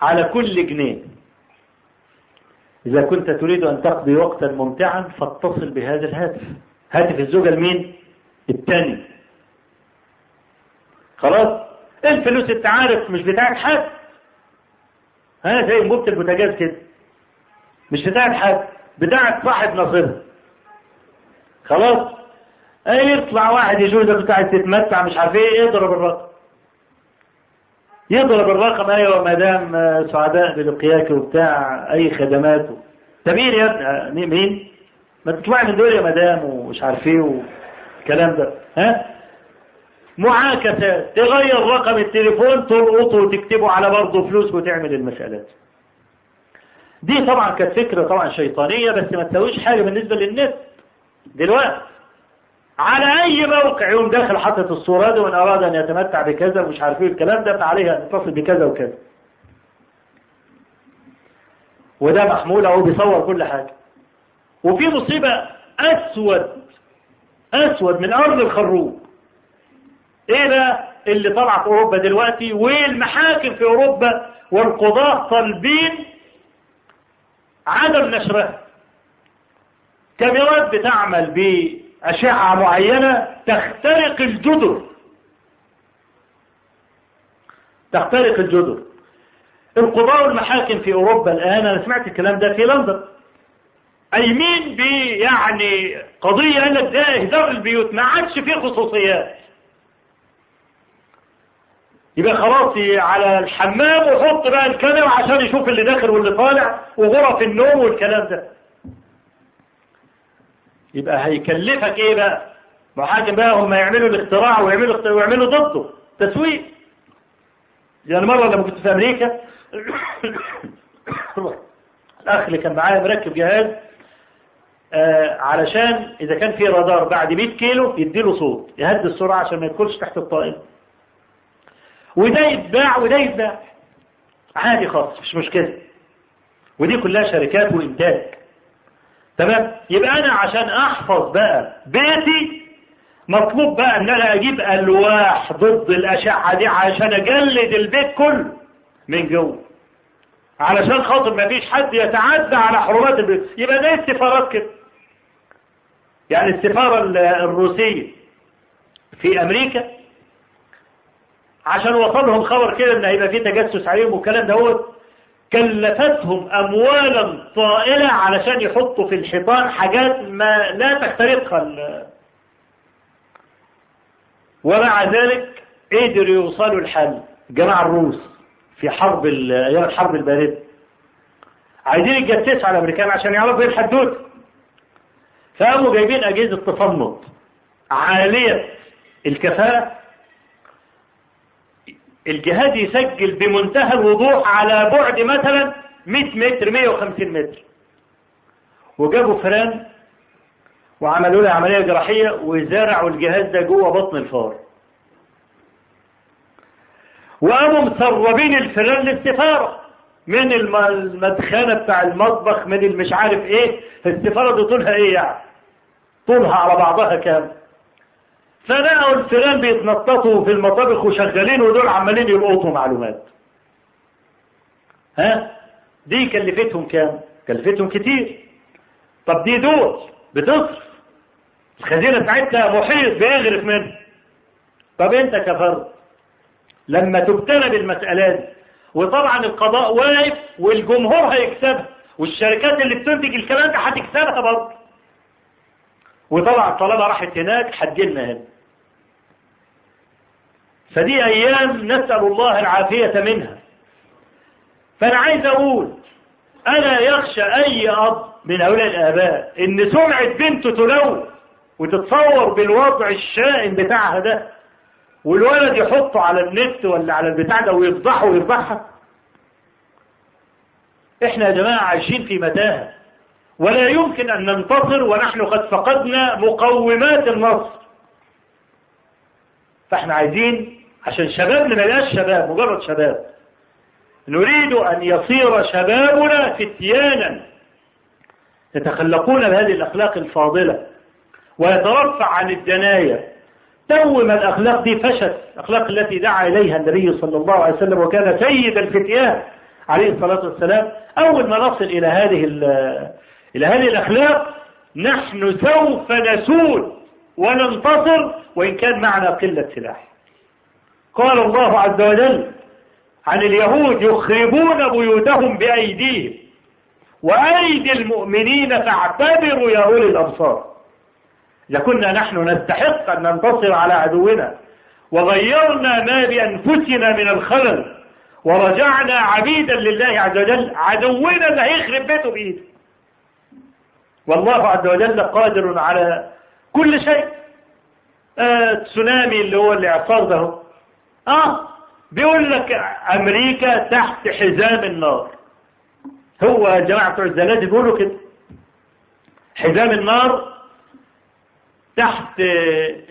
على كل جنيه. إذا كنت تريد أن تقضي وقتا ممتعا فاتصل بهذا الهاتف. هاتف الزوجة المين الثاني خلاص؟ الفلوس أنت عارف مش بتاعت حد. ها زي انبوبة البوتاجاز كده. مش بتاعت حد بتاعت صاحب نصيبها خلاص؟ إيه يطلع واحد كنت عايز تتمتع مش عارف إيه يضرب الرقم. يضرب الرقم أيوه مدام سعداء بلقياك وبتاع أي خدمات. ده مين يا ابني؟ مين؟ ما تطلع من دول يا مدام ومش عارف إيه والكلام ده. ها؟ معاكسات تغير رقم التليفون تلقطه وتكتبه على برضه فلوس وتعمل المسألات دي طبعا كانت فكرة طبعا شيطانية بس ما تسويش حاجة بالنسبة للنت. دلوقتي على أي موقع يوم داخل حاطط الصورة دي وإن أراد أن يتمتع بكذا ومش عارف إيه الكلام ده فعليه أن يتصل بكذا وكذا. وده محمول أهو بيصور كل حاجة. وفي مصيبة أسود أسود من أرض الخروب إيه بقى اللي طلع في أوروبا دلوقتي والمحاكم في أوروبا والقضاة طالبين عدم نشرها. كاميرات بتعمل بأشعة معينة تخترق الجدر. تخترق الجدر. القضاء والمحاكم في أوروبا الآن أنا سمعت الكلام ده في لندن. قايمين يعني قضية قال لك ده اهدار البيوت. ما عادش فيه خصوصيات. يبقى خلاص على الحمام وحط بقى الكاميرا عشان يشوف اللي داخل واللي طالع وغرف النوم والكلام ده. يبقى هيكلفك إيه بقى؟ محاكم بقى هم يعملوا الاختراع ويعملوا ويعملوا ضده. تسويق. يعني مرة لما كنت في أمريكا الأخ اللي كان معايا مركب جهاز آه علشان إذا كان في رادار بعد 100 كيلو يديله صوت يهدي السرعة عشان ما يدخلش تحت الطائرة. وده يتباع وده يتباع. عادي خالص مش مشكلة. ودي كلها شركات وإنتاج. تمام؟ يبقى أنا عشان أحفظ بقى بيتي مطلوب بقى أن أنا أجيب ألواح ضد الأشعة دي عشان أجلد البيت كله من جوه. علشان خاطر ما فيش حد يتعدى على حرمات البيت. يبقى ده السفارات كده. يعني السفارة الروسية في أمريكا عشان وصلهم خبر كده إن هيبقى في تجسس عليهم والكلام ده كلفتهم اموالا طائلة علشان يحطوا في الحيطان حاجات ما لا تخترقها. ومع ذلك قدروا يوصلوا الحل. جماعة الروس في حرب أيام الحرب الباردة عايزين يتجسسوا على الأمريكان عشان يعرفوا إيه الحدوته فقاموا جايبين أجهزة تصنت عالية الكفاءة. الجهاز يسجل بمنتهى الوضوح على بعد مثلا 100 متر 150 متر. وجابوا فران وعملوا لها عملية جراحية وزرعوا الجهاز ده جوه بطن الفار. وقاموا مسربين الفيران للسفارة من المدخنة بتاع المطبخ من المش عارف إيه؟ السفارة دي طولها إيه يعني؟ طولها على بعضها كام؟ فلقوا الفيران بيتنططوا في المطابخ وشغالين ودول عمالين يلقطوا معلومات. ها؟ دي كلفتهم كام؟ كلفتهم كتير. طب دي دول بتصرف. الخزينة بتاعتها محيط بيغرف منه طب أنت كفرد لما تبتلى بالمسألة دي وطبعا القضاء واقف والجمهور هيكسبها والشركات اللي بتنتج الكلام ده هتكسبها برضه. وطبعا طالما راحت هناك هتجيلنا هنا. فدي أيام نسأل الله العافية منها. فأنا عايز أقول ألا يخشى أي أب من هؤلاء الآباء إن سمعة بنته تلوث وتتصور بالوضع الشائن بتاعها ده والولد يحطه على النت ولا على البتاع ده ويفضحه ويفضحها؟ إحنا يا جماعة عايشين في متاهة. ولا يمكن أن ننتصر ونحن قد فقدنا مقومات النصر. فإحنا عايزين عشان شبابنا يبقاش شباب مجرد شباب. نريد أن يصير شبابنا فتيانا. يتخلقون بهذه الأخلاق الفاضلة. ويترفع عن الدنايا. تو ما الأخلاق دي فشت. الأخلاق التي دعا إليها النبي صلى الله عليه وسلم وكان سيد الفتيان عليه الصلاة والسلام. أول ما نصل إلى هذه إلى هذه الأخلاق نحن سوف نسود وننتصر وإن كان معنا قلة سلاح. قال الله عز وجل عن اليهود يخربون بيوتهم بأيديهم. وأيدي المؤمنين فاعتبروا يا أولي الأبصار. لكنا نحن نستحق أن ننتصر على عدونا. وغيرنا ما بأنفسنا من الخلل. ورجعنا عبيدا لله عز وجل. عدونا اللي هيخرب بيته بإيده. والله عز وجل قادر على كل شيء. آه تسونامي اللي هو الاعصار ده آه بيقول لك أمريكا تحت حزام النار. هو جماعة بتوع الزلازل بيقولوا كده. حزام النار تحت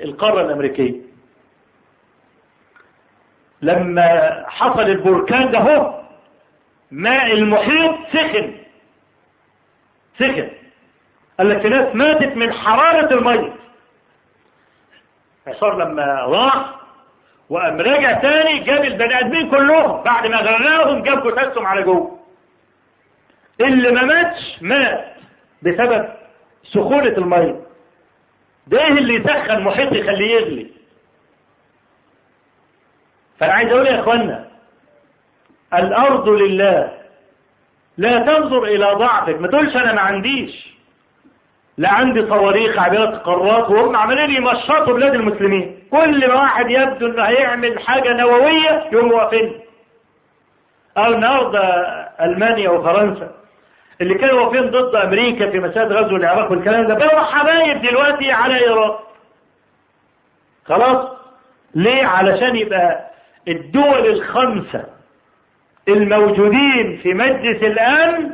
القارة الأمريكية. لما حصل البركان ده هو ماء المحيط سخن. سخن. قال لك ناس ماتت من حرارة المية. عصار لما راح وقام راجع تاني جاب البني آدمين كلهم بعد ما غرقهم جاب جثثهم على جوه. اللي ما ماتش مات بسبب سخونة المية. ده اللي يسخن محيط يخليه يغلي. فأنا عايز أقول يا اخوانا الأرض لله لا تنظر إلى ضعفك. ما تقولش أنا ما عنديش. لا عندي صواريخ عبيرة قارات وهم عمالين يمشطوا بلاد المسلمين. كل ما واحد يبدو إنه هيعمل حاجة نووية يقوم واقفين أو النهارده ألمانيا وفرنسا. اللي كانوا واقفين ضد أمريكا في مسألة غزو العراق والكلام ده بقوا حبايب دلوقتي على إيران. خلاص؟ ليه؟ علشان يبقى الدول الخمسة الموجودين في مجلس الأمن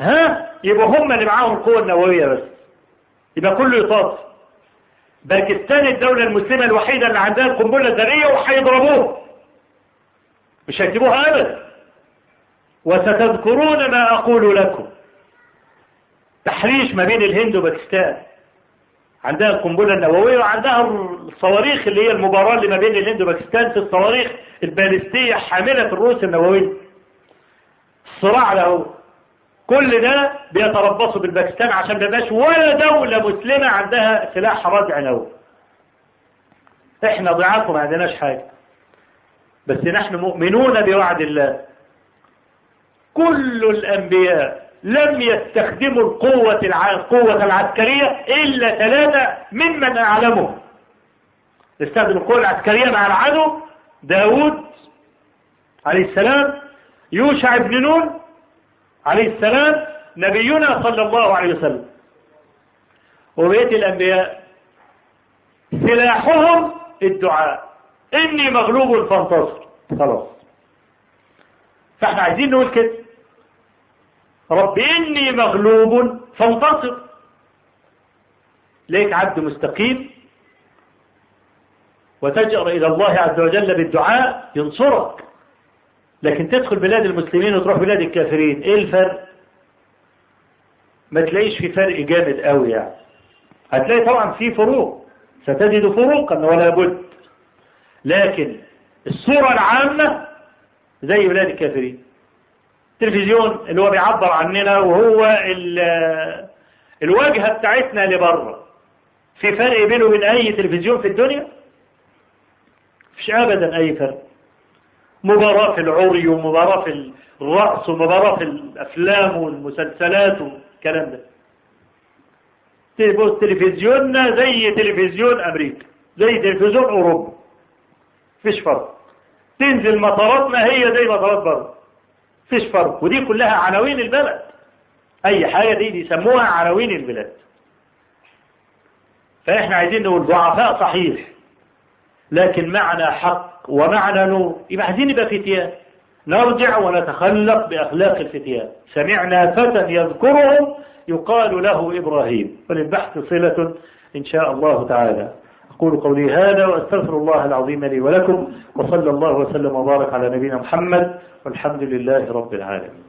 ها؟ يبقى هم اللي معاهم القوة النووية بس. يبقى كله يطاف. باكستان الدولة المسلمة الوحيدة اللي عندها القنبلة الذرية وهيضربوها مش هيسيبوها ابدا. وستذكرون ما أقول لكم. تحريش ما بين الهند وباكستان. عندها القنبلة النووية وعندها الصواريخ اللي هي المباراة اللي ما بين الهند وباكستان في الصواريخ البالستية حاملة الرؤوس النووية. الصراع له. كل ده بيتربصوا بالباكستان عشان ما يبقاش ولا دولة مسلمة عندها سلاح رادع نووي. إحنا ضعاف وما عندناش حاجة. بس نحن مؤمنون بوعد الله. كل الأنبياء لم يستخدموا القوة القوة العسكرية إلا ثلاثة ممن أعلمهم استخدموا القوة العسكرية مع العدو داود عليه السلام يوشع بن نون عليه السلام نبينا صلى الله عليه وسلم. وبقية الأنبياء سلاحهم الدعاء. إني مغلوب فانتصر. خلاص. فإحنا عايزين نقول كده. رب إني مغلوب فانتصر. ليك عبد مستقيم. وتجأر إلى الله عز وجل بالدعاء ينصرك. لكن تدخل بلاد المسلمين وتروح بلاد الكافرين إيه الفرق؟ ما تلاقيش في فرق جامد قوي يعني. هتلاقي طبعا في فروق ستجد فروقا ولا بد. لكن الصورة العامة زي بلاد الكافرين. التلفزيون اللي هو بيعبر عننا وهو الواجهة بتاعتنا لبره. في فرق بينه وبين أي تلفزيون في الدنيا؟ مفيش أبدا أي فرق. مباراة العري ومباراة في الرقص ومباراة الأفلام والمسلسلات والكلام ده. تبص تلفزيوننا زي تلفزيون أمريكا زي تلفزيون أوروبا. مفيش فرق. تنزل مطاراتنا هي زي مطارات بره. مفيش فرق. ودي كلها عناوين البلد. أي حاجة دي بيسموها عناوين البلاد. فإحنا عايزين نقول ضعفاء صحيح. لكن معنا حق ومعنا نور. يبقى عايزين نبقى فتيان نرجع ونتخلق بأخلاق الفتيان. سمعنا فتى يذكرهم يقال له إبراهيم. وللبحث صلة إن شاء الله تعالى. أقول قولي هذا وأستغفر الله العظيم لي ولكم وصلى الله وسلم وبارك على نبينا محمد والحمد لله رب العالمين.